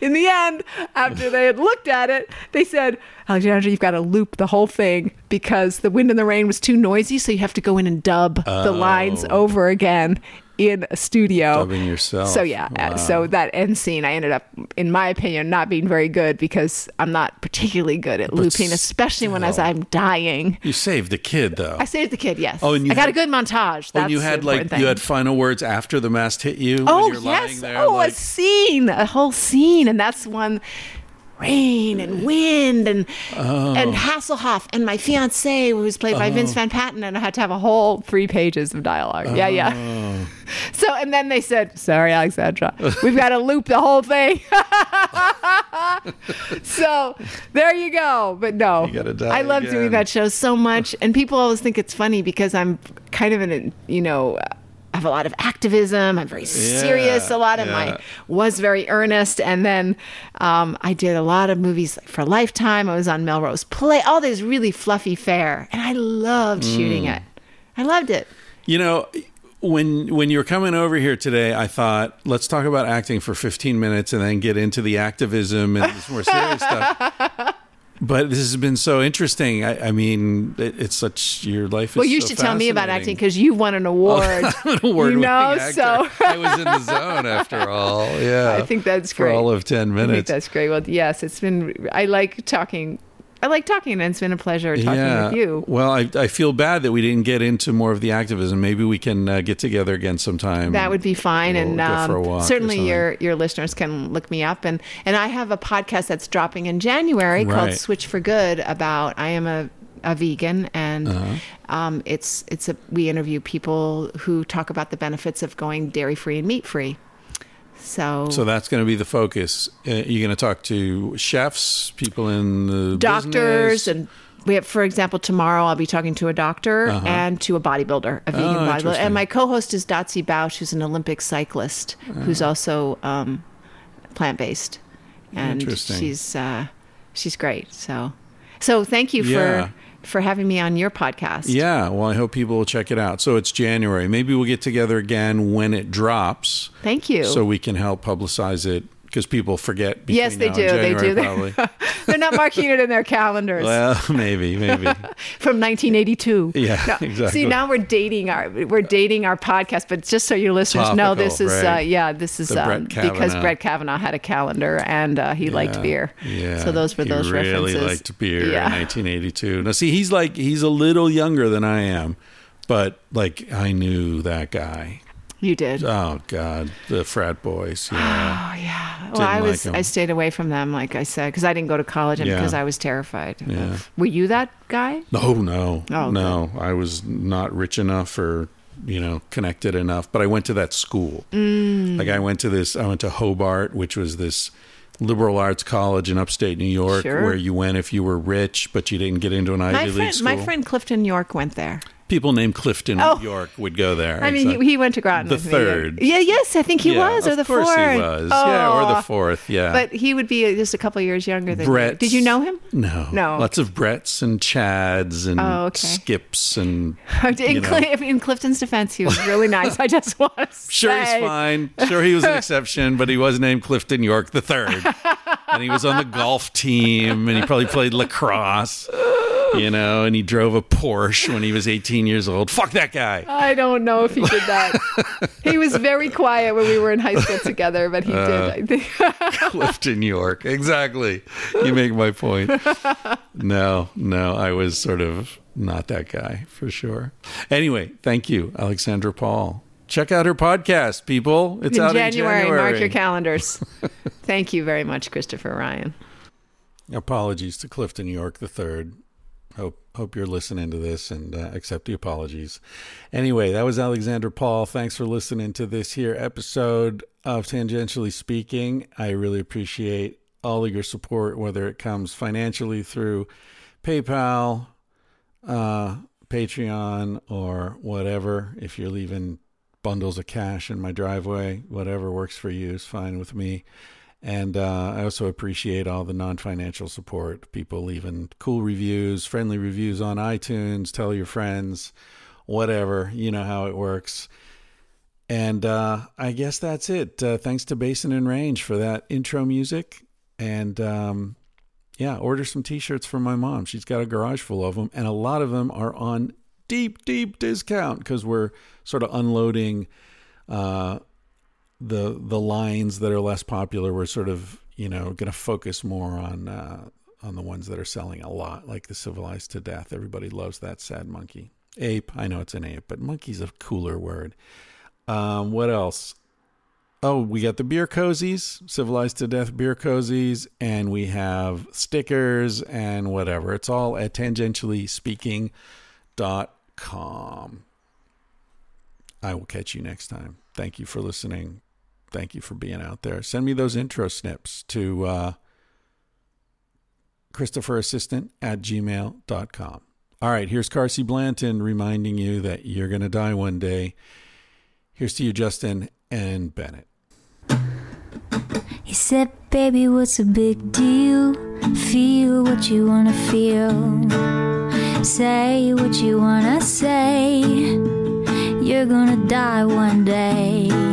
in the end, after they had looked at it, they said, Alexandra, you've got to loop the whole thing because the wind and the rain was too noisy. So you have to go in and dub the lines Oh. over again in a studio. Dubbing yourself. So yeah, uh, Wow. so that end scene, I ended up, in my opinion, not being very good because I'm not particularly good at looping, especially when as. I'm dying. You saved the kid, though. I saved the kid, yes. Oh, and you I got had- a good montage. That's when you had like thing. you had final words after the mast hit you. oh when you're yes, lying there, oh like, a scene, a whole scene, and that's one. Rain and wind and Oh. and Hasselhoff and my fiance who was played by Vince Van Patten and I had to have a whole three pages of dialogue. Yeah, yeah. Oh. So and then they said, "Sorry, Alexandra, we've got to loop the whole thing." so there you go. But no, I love doing that show so much, and people always think it's funny because I'm kind of in a you know. I have a lot of activism. I'm very serious. A lot of yeah. my was very earnest, and then um, I did a lot of movies like for Lifetime. I was on Melrose Place, all this really fluffy fare, and I loved shooting Mm. it. I loved it. You know, when when you were coming over here today, I thought let's talk about acting for 15 minutes and then get into the activism and this more serious stuff. But this has been so interesting. I, I mean, it, it's such your life. Is Well, you so should tell me about acting because you won an award. I'm an award-winning know, actor. so- I was in the zone after all. Yeah, I think that's for great. all of 10 I think minutes. that's great. Well, yes, it's been. I like talking I like talking, and it's been a pleasure talking with you. Well, I, I feel bad that we didn't get into more of the activism. Maybe we can uh, get together again sometime. That would be fine, We'll and go for a um, certainly your your listeners can look me up. and And I have a podcast that's dropping in January called Switch for Good about I am a a vegan and Uh-huh. um, it's it's a we interview people who talk about the benefits of going dairy free and meat free. So, So that's going to be the focus. Uh, you're going to talk to chefs, people in the doctors business? and we have for example tomorrow i'll be talking to a doctor and to a bodybuilder a vegan Uh-huh. Oh, bodybuilder and my co-host is dotsie bausch who's an olympic cyclist who's Uh-huh. also um, plant-based and Interesting. she's uh, she's great so so thank you Yeah. for for having me on your podcast Yeah, well, I hope people will check it out. So it's January. Maybe we'll get together again when it drops, thank you so we can help publicize it because people forget. between yes they do and they do They're- Probably. they're not marking it in their calendars well, maybe, maybe. from 1982. Yeah, No, exactly. See, now we're dating our we're dating our podcast, but just so your listeners know, this is uh, yeah, this is um, Brett because Brett Kavanaugh had a calendar and uh, he liked beer. Yeah, So those were he those really references. liked beer Yeah. in 1982. Now, see, he's like he's a little younger than I am, but like I knew that guy. You did. Oh God, the frat boys. Yeah, oh yeah. Well, didn't I was. I stayed away from them, like I said, because I didn't go to college and Yeah. because I was terrified. of- Yeah. Were you that guy? no, no, Oh, no. I was not rich enough or you know connected enough, but I went to that school. Mm. Like I went to this. I went to Hobart, which was this liberal arts college in upstate New York, Sure. where you went if you were rich, but you didn't get into an Ivy My League friend, school. my friend Clifton York went there. People named Clifton Oh. York would go there. I mean, he, he went to Groton. The with me. third. Yeah, yes, I think he Yeah, was, or of the course fourth. he was. Yeah, or the Oh. fourth. Yeah. But he would be just a couple years younger than Brett. you. Did you know him? No. No. Lots of Bretts and Chads and Oh, okay. Skips and. In. Cl- in Clifton's defense, he was really nice. I just want to Sure, he's fine. Sure, he was an exception, but he was named Clifton York the third, and he was on the golf team, and he probably played lacrosse, you know, and he drove a Porsche when he was 18 years old. Fuck that guy. I don't know if he did that. he was very quiet when we were in high school together, but he Uh. did. I think. Clifton York. Exactly. You make my point. No, no, I was sort of not that guy for sure. Anyway, thank you, Alexandra Paul. Check out her podcast, people. It's in out January, in January. mark your calendars. Thank you very much, Christopher Ryan. Apologies to Clifton York the third. Hope hope you're listening to this and uh, accept the apologies. Anyway, that was Alexandra Paul. Thanks for listening to this here episode of Tangentially Speaking. I really appreciate all of your support, whether it comes financially through PayPal, uh, Patreon, or whatever. If you're leaving bundles of cash in my driveway, whatever works for you is fine with me. And uh, I also appreciate all the non financial support, people leaving cool reviews, friendly reviews on iTunes, tell your friends, whatever. You know how it works. And uh, I guess that's it. Uh, thanks to Basin and Range for that intro music. And um, yeah, order some t shirts for my mom. She's got a garage full of them, and a lot of them are on deep, deep discount because we're sort of unloading. The the lines that are less popular we're sort of you know going to focus more on uh, on the ones that are selling a lot like the civilized to death. Everybody loves that sad monkey. Ape i know it's an ape but monkey's a cooler word. Um, what else? Oh we got the beer cozies civilized to death beer cozies and we have stickers and whatever. It's all at tangentially speaking.com I will catch you next time. Thank you for listening. Thank you for being out there. Send me those intro snips to uh, ChristopherAssistant at gmail.com. All right, here's Carsie Blanton reminding you that you're going to die one day. Here's to you, Justin and Bennett. He said, Baby, what's a big deal? Feel what you wanna feel. Say what you wanna say. You're gonna die one day.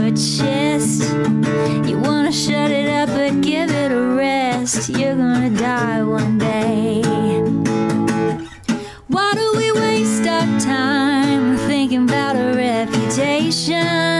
your chest. You wanna shut it up, but give it a rest. You're gonna die one day. Why do we waste our time thinking about a reputation?